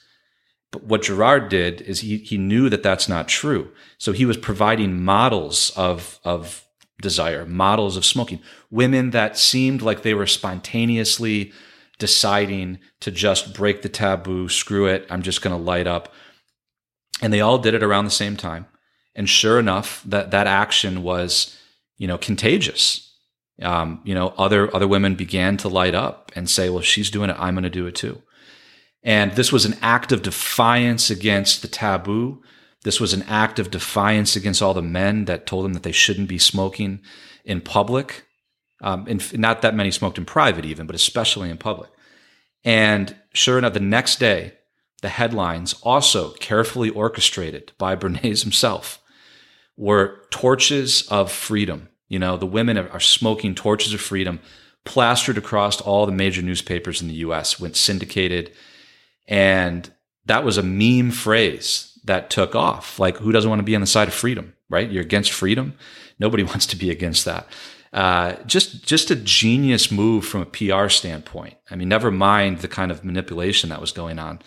But what Girard did is he, he knew that that's not true. So he was providing models of, of desire, models of smoking, women that seemed like they were spontaneously deciding to just break the taboo, screw it, I'm just going to light up. And they all did it around the same time. And sure enough, that, that action was, you know, contagious um, you know, other other women began to light up and say, "Well, she's doing it, I'm going to do it too." And this was an act of defiance against the taboo. This was an act of defiance against all the men that told them that they shouldn't be smoking in public. Um, and not that many smoked in private, even, but especially in public. And sure enough, the next day, the headlines, also carefully orchestrated by Bernays himself, were torches of freedom you know, the women are smoking torches of freedom plastered across all the major newspapers in the US, went syndicated. And that was a meme phrase that took off. Like, who doesn't want to be on the side of freedom, right? You're against freedom. Nobody wants to be against that. Uh, just just a genius move from a PR standpoint. I mean, never mind the kind of manipulation that was going on,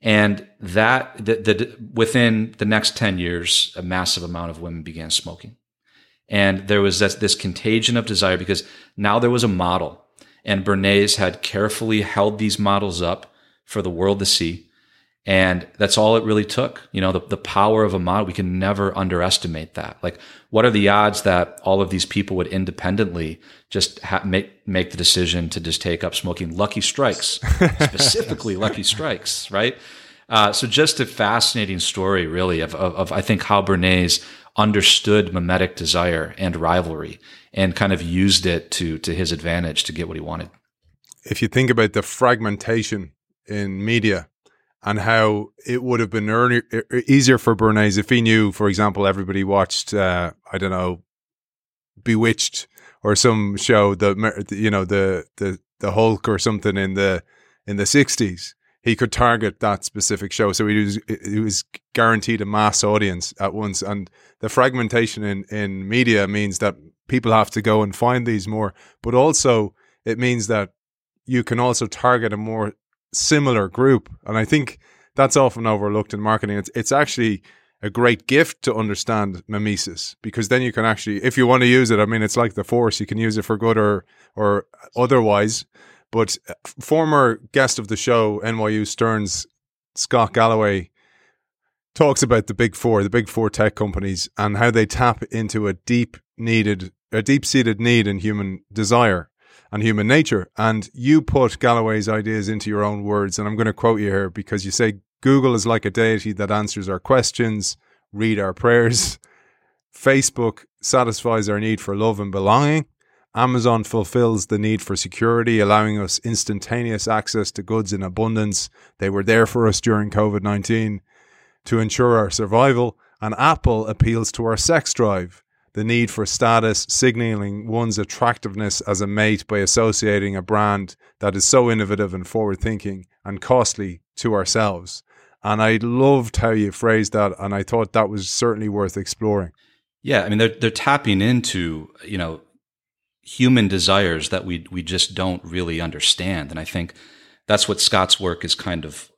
and that the, the, within the next ten years, a massive amount of women began smoking. And there was this, this contagion of desire because now there was a model and Bernays had carefully held these models up for the world to see. And that's all it really took. You know, the, the power of a model, we can never underestimate that. Like, what are the odds that all of these people would independently just ha- make, make the decision to just take up smoking lucky strikes, specifically lucky strikes, right? Uh, so just a fascinating story, really, of, of, of, I think how Bernays understood mimetic desire and rivalry and kind of used it to to his advantage to get what he wanted. If you think about the fragmentation in media and how it would have been early, easier for Bernays if he knew, for example, everybody watched, uh, I don't know, Bewitched or some show, the you know the the the Hulk or something in the in the sixties, he could target that specific show. So he was he was guaranteed a mass audience at once. And the fragmentation in in media means that people have to go and find these more, but also it means that you can also target a more similar group. And I think that's often overlooked in marketing. It's it's actually a great gift to understand mimesis because then you can actually, if you want to use it, I mean, it's like the force. You can use it for good or or otherwise. But uh, former guest of the show, NYU Stern's Scott Galloway, talks about the big four, the big four tech companies, and how they tap into a deep needed, a deep seated need in human desire and human nature. And you put Galloway's ideas into your own words, and I'm going to quote you here because you say Google is like a deity that answers our questions, read our prayers. Facebook satisfies our need for love and belonging. Amazon fulfills the need for security, allowing us instantaneous access to goods in abundance. They were there for us during COVID 19 to ensure our survival. And Apple appeals to our sex drive, the need for status, signaling one's attractiveness as a mate by associating a brand that is so innovative and forward thinking and costly to ourselves. And I loved how you phrased that. And I thought that was certainly worth exploring. Yeah. I mean, they're, they're tapping into, you know, human desires that we we just don't really understand. And I think that's what Scott's work is kind of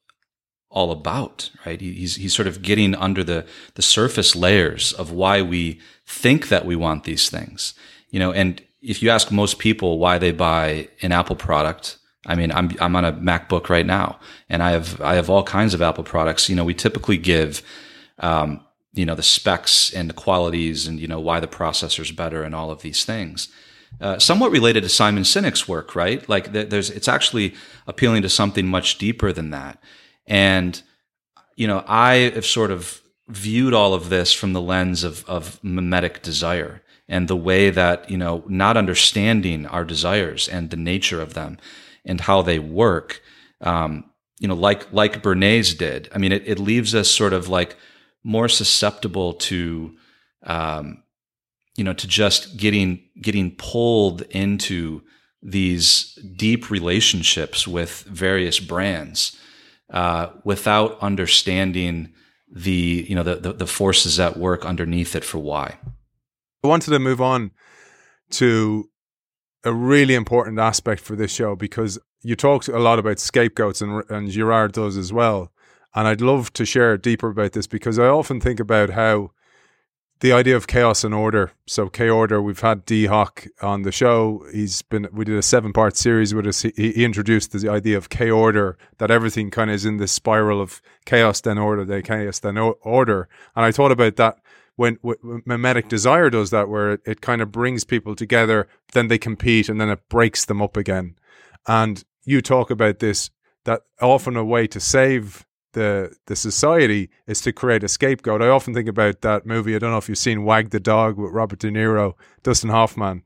all about, right? He's he's sort of getting under the the surface layers of why we think that we want these things, you know. And if you ask most people why they buy an Apple product, I mean, I'm I'm on a MacBook right now, and I have I have all kinds of Apple products. You know, we typically give, um, you know, the specs and the qualities, and you know why the processor's better, and all of these things. uh, somewhat related to Simon Sinek's work, right? Like there's, it's actually appealing to something much deeper than that. And, you know, I have sort of viewed all of this from the lens of, of mimetic desire and the way that, you know, not understanding our desires and the nature of them and how they work, um, you know, like, like Bernays did. I mean, it, it leaves us sort of like more susceptible to, um, you know, to just getting, getting pulled into these deep relationships with various brands, uh, without understanding, the you know the, the, the forces at work underneath it for why. I wanted to move on to a really important aspect for this show because you talked a lot about scapegoats and and Girard does as well. And I'd love to share deeper about this because I often think about how the idea of chaos and order. So chaord, we've had Dee Hock on the show. He's been we did a seven part series with us. He, he introduced the idea of chaord that everything kind of is in this spiral of chaos then order, then chaos then order. And I thought about that when, when mimetic desire does that, where it, it kind of brings people together, then they compete, and then it breaks them up again. And you talk about this that often a way to save the the society is to create a scapegoat. I often think about that movie. I don't know if you've seen Wag the Dog with Robert De Niro, Dustin Hoffman.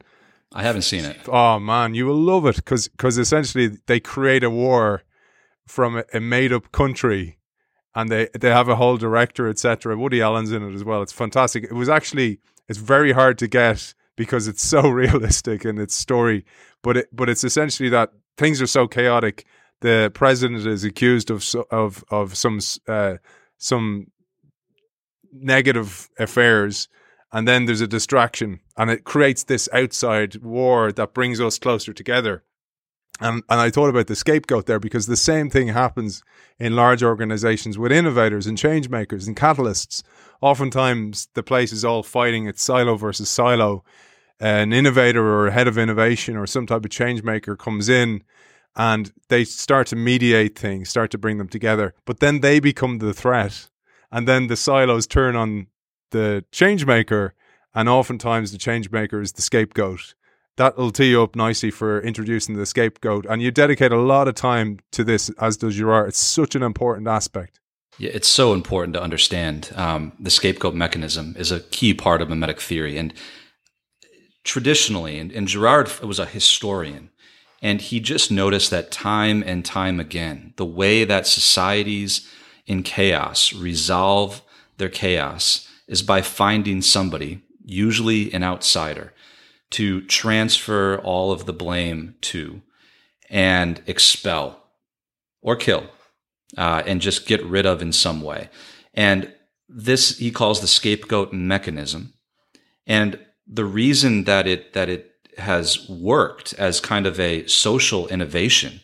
I haven't seen it. Oh man, you will love it because because essentially they create a war from a, a made up country, and they they have a whole director, etc. Woody Allen's in it as well. It's fantastic. It was actually it's very hard to get because it's so realistic in its story, but it but it's essentially that things are so chaotic the president is accused of of of some uh, some negative affairs, and then there's a distraction, and it creates this outside war that brings us closer together. And and I thought about the scapegoat there because the same thing happens in large organizations with innovators and change makers and catalysts. Oftentimes, the place is all fighting it's silo versus silo. An innovator or a head of innovation or some type of change maker comes in and they start to mediate things, start to bring them together. But then they become the threat, and then the silos turn on the change maker, and oftentimes the change maker is the scapegoat. That'll tee you up nicely for introducing the scapegoat, and you dedicate a lot of time to this, as does Girard. It's such an important aspect. Yeah, it's so important to understand. Um, the scapegoat mechanism is a key part of mimetic theory, and traditionally, and, and Girard was a historian and he just noticed that time and time again, the way that societies in chaos resolve their chaos is by finding somebody, usually an outsider, to transfer all of the blame to and expel or kill uh, and just get rid of in some way. And this he calls the scapegoat mechanism. And the reason that it that it has worked as kind of a social innovation,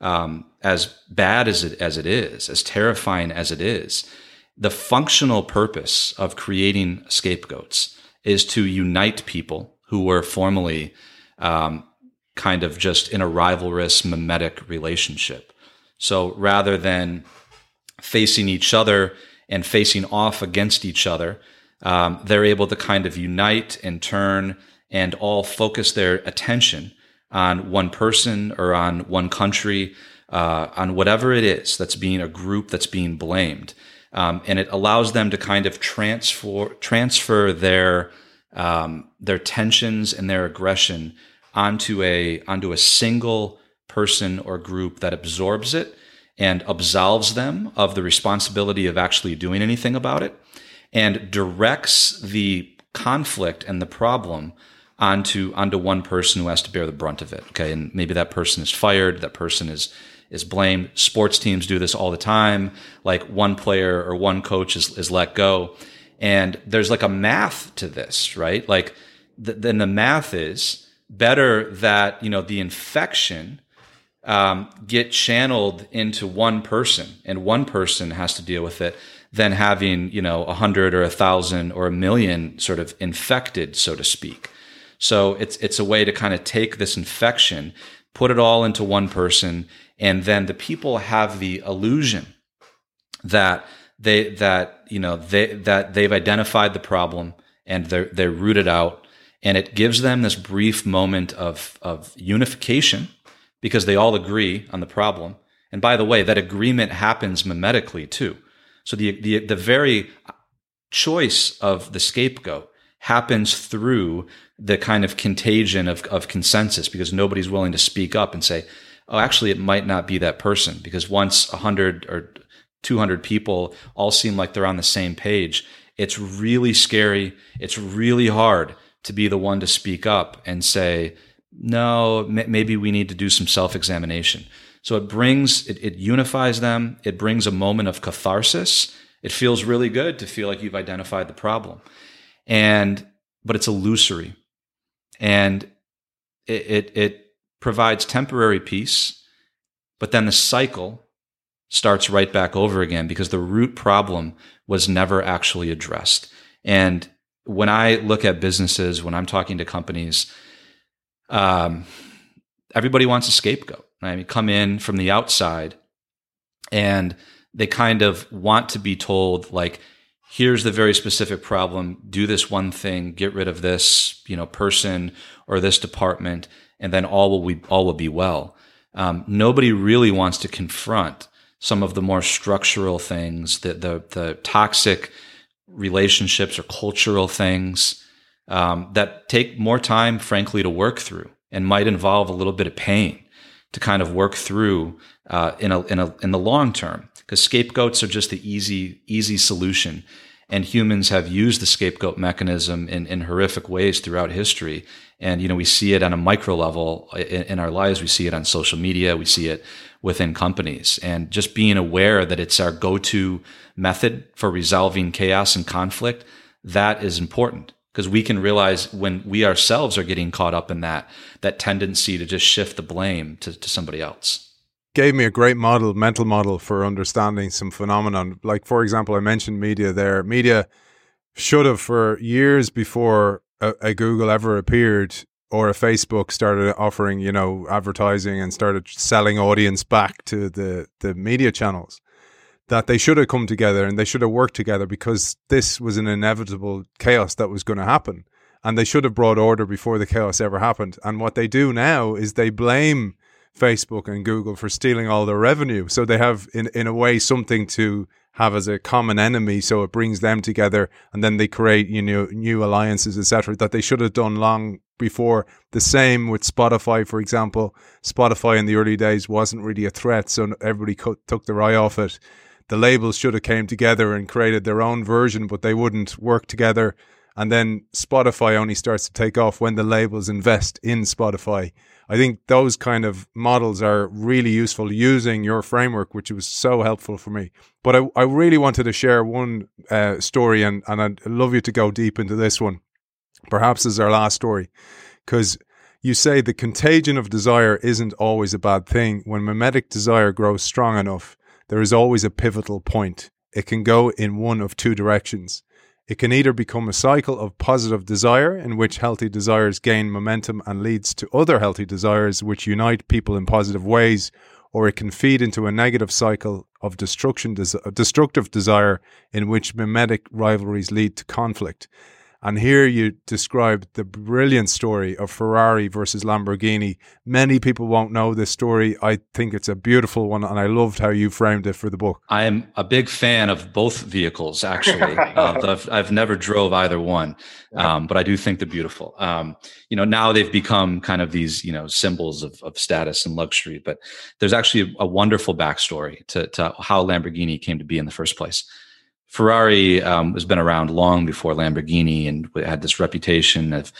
um, as bad as it as it is, as terrifying as it is, the functional purpose of creating scapegoats is to unite people who were formerly um, kind of just in a rivalrous mimetic relationship. So rather than facing each other and facing off against each other, um, they're able to kind of unite and turn and all focus their attention on one person or on one country, uh, on whatever it is that's being a group that's being blamed. Um, and it allows them to kind of transfer transfer their um, their tensions and their aggression onto a onto a single person or group that absorbs it and absolves them of the responsibility of actually doing anything about it and directs the conflict and the problem onto onto one person who has to bear the brunt of it. Okay, and maybe that person is fired. That person is is blamed. Sports teams do this all the time. Like one player or one coach is is let go, and there's like a math to this, right? Like th- then the math is better that you know the infection um, get channeled into one person, and one person has to deal with it than having you know a hundred or a thousand or a million sort of infected, so to speak. So it's it's a way to kind of take this infection, put it all into one person, and then the people have the illusion that they that you know they that they've identified the problem and they're they're rooted out And it gives them this brief moment of, of unification because they all agree on the problem. And by the way, that agreement happens mimetically too. So the, the, the very choice of the scapegoat happens through the kind of contagion of, of consensus because nobody's willing to speak up and say, oh, actually, it might not be that person. Because once 100 or 200 people all seem like they're on the same page, it's really scary. It's really hard to be the one to speak up and say, no, maybe we need to do some self examination. So it brings, it, it unifies them. It brings a moment of catharsis. It feels really good to feel like you've identified the problem. And, but it's illusory. And it, it, it provides temporary peace, but then the cycle starts right back over again because the root problem was never actually addressed. And when I look at businesses, when I'm talking to companies, um, everybody wants a scapegoat. I mean, come in from the outside and they kind of want to be told, like, here's the very specific problem, do this one thing, get rid of this, you know, person or this department, and then all will, we, all will be well. Um, nobody really wants to confront some of the more structural things, the, the, the toxic relationships or cultural things um, that take more time, frankly, to work through and might involve a little bit of pain to kind of work through uh, in a, in a in the long term because scapegoats are just the easy easy solution. And humans have used the scapegoat mechanism in, in horrific ways throughout history. And you know we see it on a micro level in, in our lives. We see it on social media. We see it within companies. And just being aware that it's our go-to method for resolving chaos and conflict that is important. Because we can realize when we ourselves are getting caught up in that that tendency to just shift the blame to, to somebody else gave me a great model mental model for understanding some phenomenon like for example i mentioned media there media should have for years before a, a google ever appeared or a facebook started offering you know advertising and started selling audience back to the the media channels that they should have come together and they should have worked together because this was an inevitable chaos that was going to happen. And they should have brought order before the chaos ever happened. And what they do now is they blame Facebook and Google for stealing all their revenue. So they have, in, in a way, something to have as a common enemy. So it brings them together and then they create, you know, new alliances, etc. that they should have done long before. The same with Spotify, for example. Spotify in the early days wasn't really a threat. So everybody co- took their eye off it the labels should have came together and created their own version, but they wouldn't work together. And then Spotify only starts to take off when the labels invest in Spotify. I think those kind of models are really useful using your framework, which was so helpful for me. But I, I really wanted to share one uh, story, and, and I'd love you to go deep into this one. Perhaps as our last story, because you say the contagion of desire isn't always a bad thing. When mimetic desire grows strong enough, there is always a pivotal point. It can go in one of two directions. It can either become a cycle of positive desire, in which healthy desires gain momentum and leads to other healthy desires which unite people in positive ways, or it can feed into a negative cycle of destruction, destructive desire, in which mimetic rivalries lead to conflict. And here you describe the brilliant story of Ferrari versus Lamborghini. Many people won't know this story. I think it's a beautiful one, and I loved how you framed it for the book. I am a big fan of both vehicles, actually. uh, I've, I've, never drove either one, um, but I do think they're beautiful. Um, you know, now they've become kind of these, you know, symbols of, of status and luxury. But there's actually a, a wonderful backstory to, to how Lamborghini came to be in the first place. Ferrari um, has been around long before Lamborghini and had this reputation of,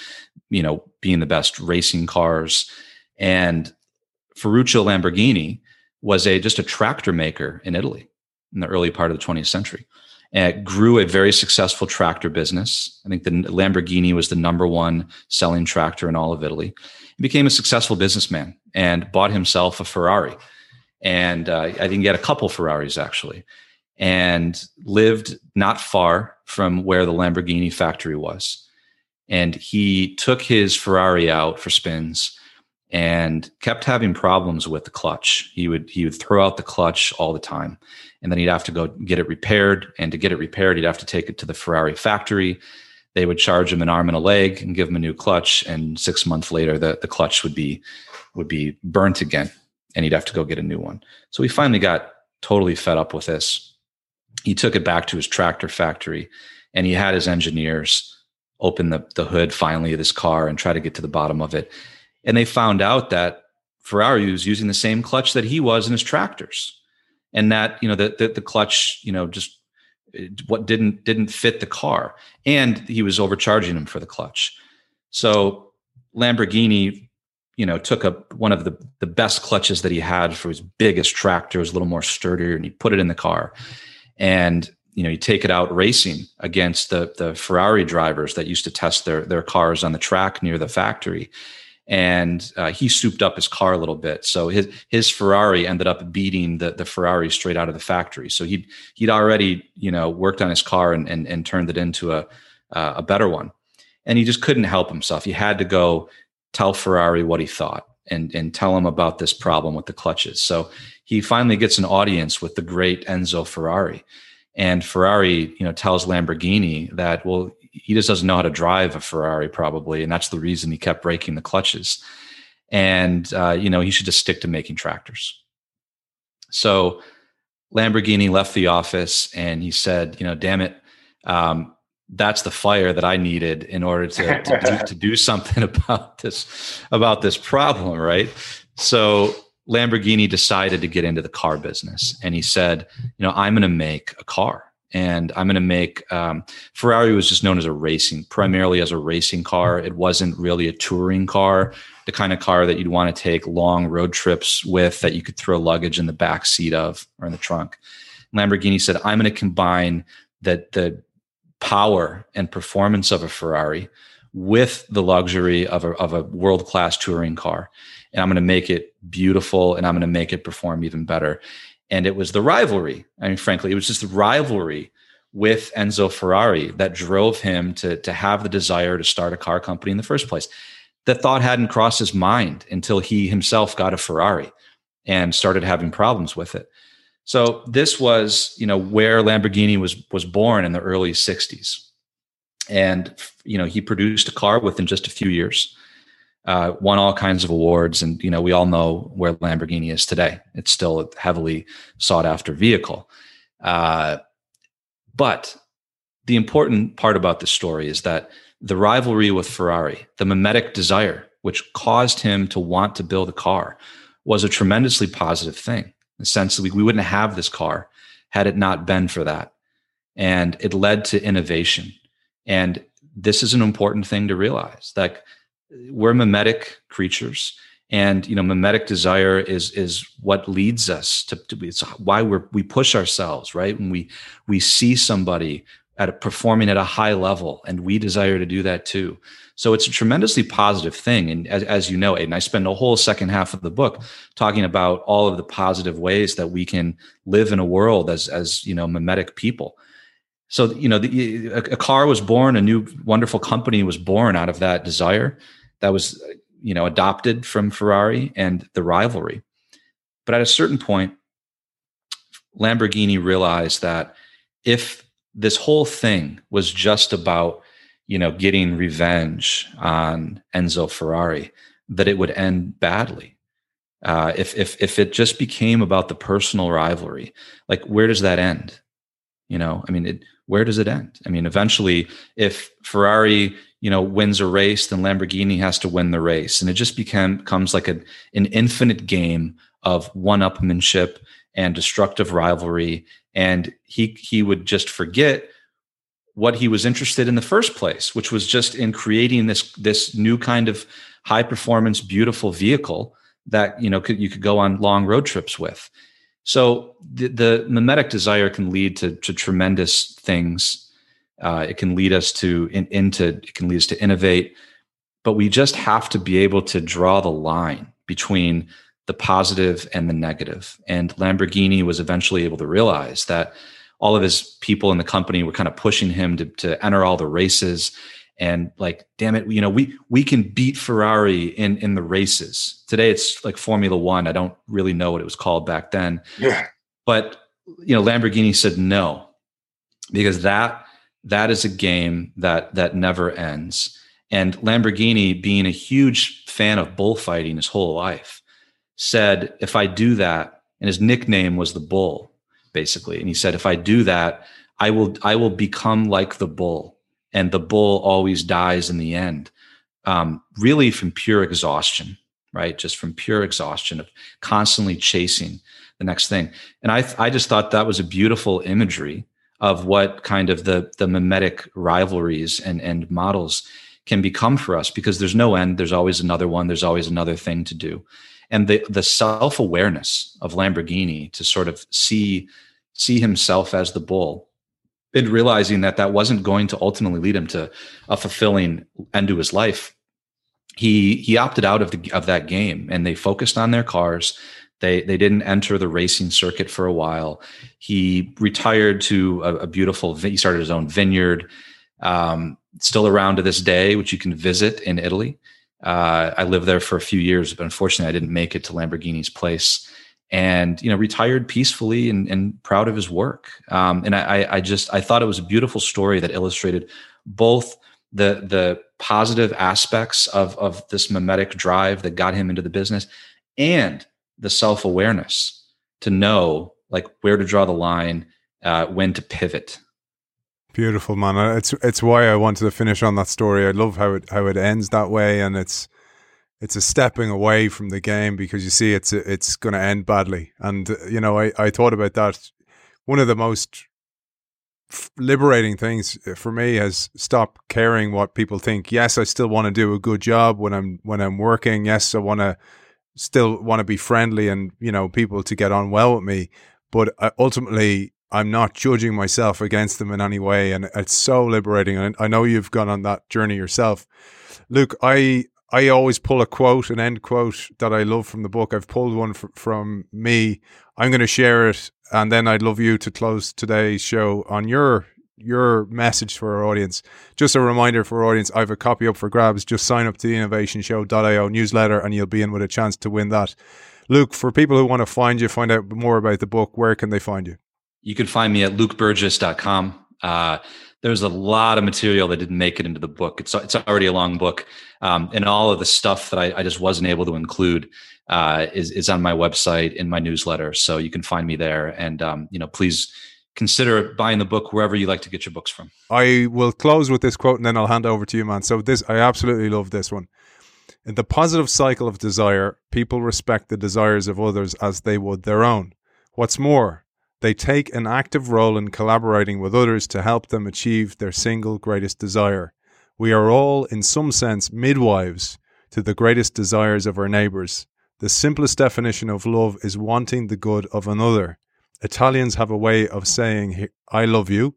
you know, being the best racing cars. And Ferruccio Lamborghini was a just a tractor maker in Italy in the early part of the 20th century. And it grew a very successful tractor business. I think the Lamborghini was the number one selling tractor in all of Italy. He became a successful businessman and bought himself a Ferrari. And uh, I think he had a couple Ferraris actually and lived not far from where the Lamborghini factory was. And he took his Ferrari out for spins and kept having problems with the clutch. He would he would throw out the clutch all the time. And then he'd have to go get it repaired. And to get it repaired, he'd have to take it to the Ferrari factory. they would charge him an arm and a leg and give him a new clutch. And six months later, the, the clutch would be would be burnt again, and he'd have to go get a new one. So he finally got totally fed up with this. He took it back to his tractor factory, and he had his engineers open the, the hood finally of this car and try to get to the bottom of it. And they found out that Ferrari was using the same clutch that he was in his tractors, and that you know that the, the clutch you know just what didn't didn't fit the car. And he was overcharging him for the clutch. So lamborghini you know took up one of the the best clutches that he had for his biggest tractor. Was a little more sturdier and he put it in the car and you know you take it out racing against the the ferrari drivers that used to test their their cars on the track near the factory and uh, he souped up his car a little bit. So his his Ferrari ended up beating the the Ferrari straight out of the factory. So he'd he'd already you know worked on his car and and, and turned it into a uh, a better one, and he just couldn't help himself. He had to go tell Ferrari what he thought and and tell him about this problem with the clutches. So he finally gets an audience with the great Enzo Ferrari. And Ferrari, you know, tells Lamborghini that, well, he just doesn't know how to drive a Ferrari probably, and that's the reason he kept breaking the clutches. And uh, you know he should just stick to making tractors. So Lamborghini left the office and he said, you know, damn it, um, that's the fire that I needed in order to to, do, to do something about this about this problem, right? So Lamborghini decided to get into the car business, and he said, you know, I'm going to make a car and I'm going to make um, Ferrari was just known as a racing, primarily as a racing car. It wasn't really a touring car, the kind of car that you'd want to take long road trips with that you could throw luggage in the back seat of or in the trunk. Lamborghini said, "I'm going to combine the the power and performance of a Ferrari with the luxury of a, of a world class touring car." And I'm going to make it beautiful and I'm going to make it perform even better and it was the rivalry. I mean, frankly, it was just the rivalry with Enzo Ferrari that drove him to, to have the desire to start a car company in the first place. That thought hadn't crossed his mind until he himself got a Ferrari and started having problems with it. So this was, you know, where Lamborghini was was born in the early 60s. And you know, he produced a car within just a few years uh, won all kinds of awards, and you know we all know where Lamborghini is today. It's still a heavily sought after vehicle. Uh, but the important part about this story is that the rivalry with Ferrari, the mimetic desire, which caused him to want to build a car, was a tremendously positive thing. We, we wouldn't have this car had it not been for that. And it led to innovation. And this is an important thing to realize that we're mimetic creatures and you know mimetic desire is is what leads us to, to it's why we're we push ourselves right when we we see somebody at a, performing at a high level and we desire to do that too so it's a tremendously positive thing and as, as you know Aidan, i spend a whole second half of the book talking about all of the positive ways that we can live in a world as as you know mimetic people so you know the, a, a car was born a new wonderful company was born out of that desire that was you know adopted from Ferrari and the rivalry. But at a certain point, Lamborghini realized that if this whole thing was just about you know getting revenge on Enzo Ferrari, that it would end badly. Uh, if if if it just became about the personal rivalry, like where does that end? You know, I mean, it, where does it end? I mean, eventually, if Ferrari you know wins a race then lamborghini has to win the race and it just became, becomes like a, an infinite game of one-upmanship and destructive rivalry and he he would just forget what he was interested in the first place which was just in creating this this new kind of high performance beautiful vehicle that you know could, you could go on long road trips with so the, the mimetic desire can lead to, to tremendous things uh, it can lead us to in, into it can lead us to innovate, but we just have to be able to draw the line between the positive and the negative. And Lamborghini was eventually able to realize that all of his people in the company were kind of pushing him to, to enter all the races. And like damn it you know we we can beat ferrari in in the races. Today it's like formula one. I don't really know what it was called back then. Yeah. But you know lamborghini said no because that that is a game that that never ends. And Lamborghini, being a huge fan of bullfighting his whole life, said, if I do that, and his nickname was the bull, basically. And he said, if I do that, I will I will become like the bull. And the bull always dies in the end. Um, really from pure exhaustion, right? Just from pure exhaustion of constantly chasing the next thing. And I I just thought that was a beautiful imagery of what kind of the the mimetic rivalries and and models can become for us because there's no end there's always another one there's always another thing to do and the the self-awareness of lamborghini to sort of see see himself as the bull and realizing that that wasn't going to ultimately lead him to a fulfilling end to his life he he opted out of the of that game and they focused on their cars they they didn't enter the racing circuit for a while. He retired to a, a beautiful. He started his own vineyard. Um, still around to this day, which you can visit in Italy. Uh, I lived there for a few years, but unfortunately, I didn't make it to Lamborghini's place. And you know, retired peacefully and, and proud of his work. Um, and I, I just I thought it was a beautiful story that illustrated both the the positive aspects of of this mimetic drive that got him into the business, and the self awareness to know like where to draw the line, uh, when to pivot. Beautiful, man. Uh, it's it's why I wanted to finish on that story. I love how it how it ends that way, and it's it's a stepping away from the game because you see it's it's going to end badly. And uh, you know, I I thought about that. One of the most liberating things uh, for me has stopped caring what people think. Yes, I still want to do a good job when I'm when I'm working. Yes, I want to still want to be friendly and you know people to get on well with me but ultimately i'm not judging myself against them in any way and it's so liberating and i know you've gone on that journey yourself luke i i always pull a quote an end quote that i love from the book i've pulled one f- from me i'm going to share it and then i'd love you to close today's show on your your message for our audience. Just a reminder for our audience, I have a copy up for grabs. Just sign up to the innovationshow.io newsletter and you'll be in with a chance to win that. Luke, for people who want to find you, find out more about the book, where can they find you? You can find me at lukeburgis.com. Uh, there's a lot of material that didn't make it into the book. It's it's already a long book, um, and all of the stuff that I, I just wasn't able to include uh, is is on my website in my newsletter. So you can find me there, and um, you know, please consider buying the book wherever you like to get your books from. I will close with this quote and then I'll hand over to you, man. So this I absolutely love this one. In the positive cycle of desire, people respect the desires of others as they would their own. What's more, they take an active role in collaborating with others to help them achieve their single greatest desire. We are all, in some sense, midwives to the greatest desires of our neighbours. The simplest definition of love is wanting the good of another. Italians have a way of saying, I love you,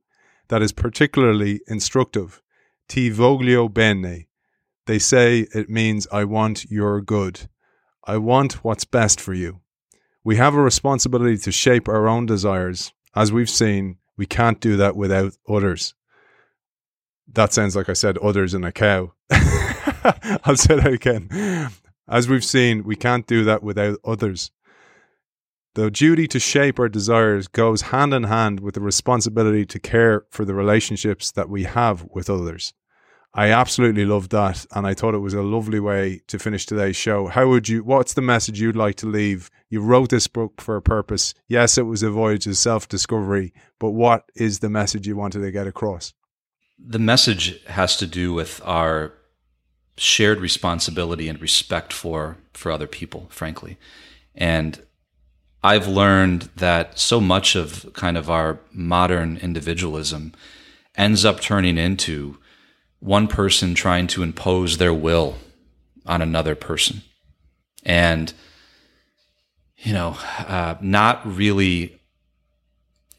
that is particularly instructive. Ti voglio bene. They say it means I want your good. I want what's best for you. We have a responsibility to shape our own desires. As we've seen, we can't do that without others. That sounds like I said others in a cow. I'll say that again. As we've seen, we can't do that without others. The duty to shape our desires goes hand in hand with the responsibility to care for the relationships that we have with others. I absolutely loved that, and I thought it was a lovely way to finish today's show. How would you? What's the message you'd like to leave? You wrote this book for a purpose. Yes, it was a voyage of self-discovery, but what is the message you wanted to get across? The message has to do with our shared responsibility and respect for for other people, frankly, and I've learned that so much of kind of our modern individualism ends up turning into one person trying to impose their will on another person. And, you know, uh, not really,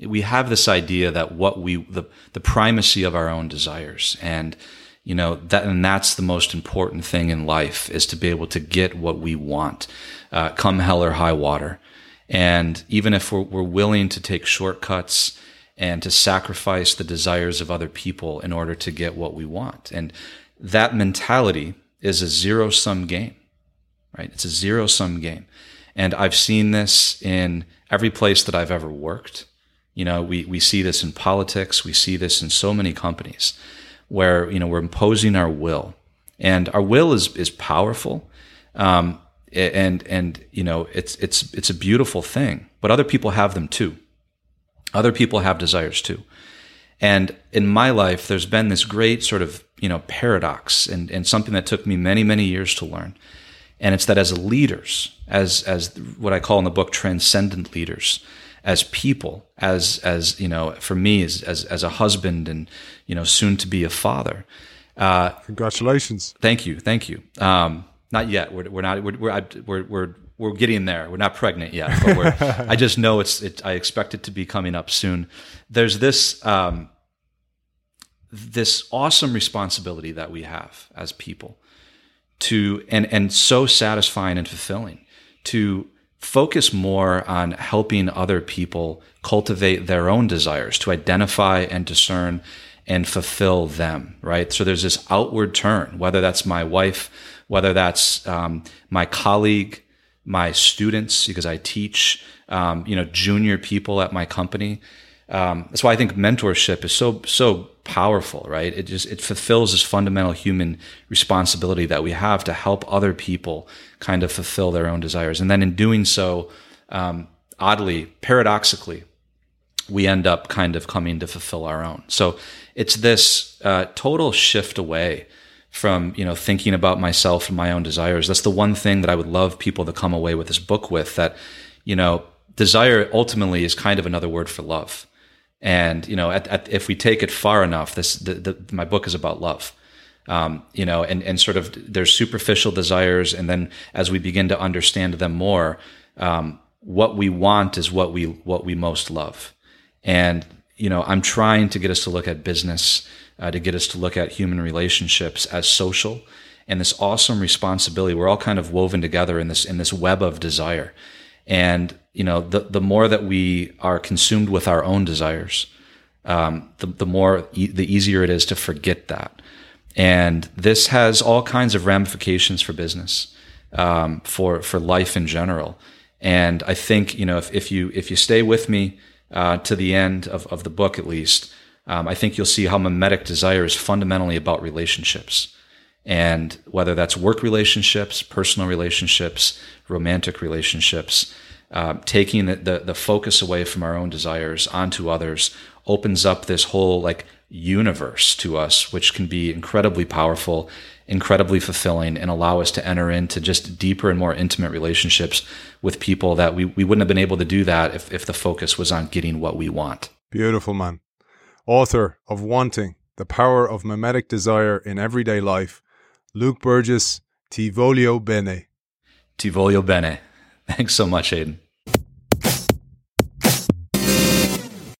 we have this idea that what we, the, the primacy of our own desires and, you know, that, and that's the most important thing in life is to be able to get what we want, uh, come hell or high water. And even if we're, we're willing to take shortcuts and to sacrifice the desires of other people in order to get what we want. And that mentality is a zero sum game, right? It's a zero sum game. And I've seen this in every place that I've ever worked. You know, we, we see this in politics. We see this in so many companies where, you know, we're imposing our will and our will is, is powerful. Um, and, and, you know, it's, it's, it's a beautiful thing, but other people have them too. Other people have desires too. And in my life, there's been this great sort of, you know, paradox and, and something that took me many, many years to learn. And it's that as leaders, as, as what I call in the book, transcendent leaders, as people, as, as, you know, for me, as, as, as a husband and, you know, soon to be a father. Uh, Congratulations. Thank you. Thank you. Um, not yet. We're, we're not, we're, we're, we're, we're, we're getting there. We're not pregnant yet, but we're, I just know it's, it, I expect it to be coming up soon. There's this, um, this awesome responsibility that we have as people to and and so satisfying and fulfilling to focus more on helping other people cultivate their own desires to identify and discern and fulfill them right so there's this outward turn whether that's my wife whether that's um, my colleague my students because i teach um, you know junior people at my company um, that's why I think mentorship is so so powerful, right? It just it fulfills this fundamental human responsibility that we have to help other people kind of fulfill their own desires, and then in doing so, um, oddly, paradoxically, we end up kind of coming to fulfill our own. So it's this uh, total shift away from you know thinking about myself and my own desires. That's the one thing that I would love people to come away with this book with. That you know, desire ultimately is kind of another word for love and you know, at, at, if we take it far enough, this the, the, my book is about love. Um, you know, and and sort of there's superficial desires, and then as we begin to understand them more, um, what we want is what we what we most love. And you know, I'm trying to get us to look at business, uh, to get us to look at human relationships as social, and this awesome responsibility. We're all kind of woven together in this in this web of desire. And you know, the the more that we are consumed with our own desires, um, the the more e- the easier it is to forget that. And this has all kinds of ramifications for business, um, for for life in general. And I think you know if, if you if you stay with me uh, to the end of, of the book at least, um, I think you'll see how mimetic desire is fundamentally about relationships. And whether that's work relationships, personal relationships, romantic relationships, uh, taking the, the, the focus away from our own desires onto others opens up this whole like universe to us, which can be incredibly powerful, incredibly fulfilling, and allow us to enter into just deeper and more intimate relationships with people that we, we wouldn't have been able to do that if, if the focus was on getting what we want. Beautiful, man. Author of Wanting, The Power of Mimetic Desire in Everyday Life, Luke Burgis, Ti voglio bene. Ti voglio bene. Thanks so much, Aidan.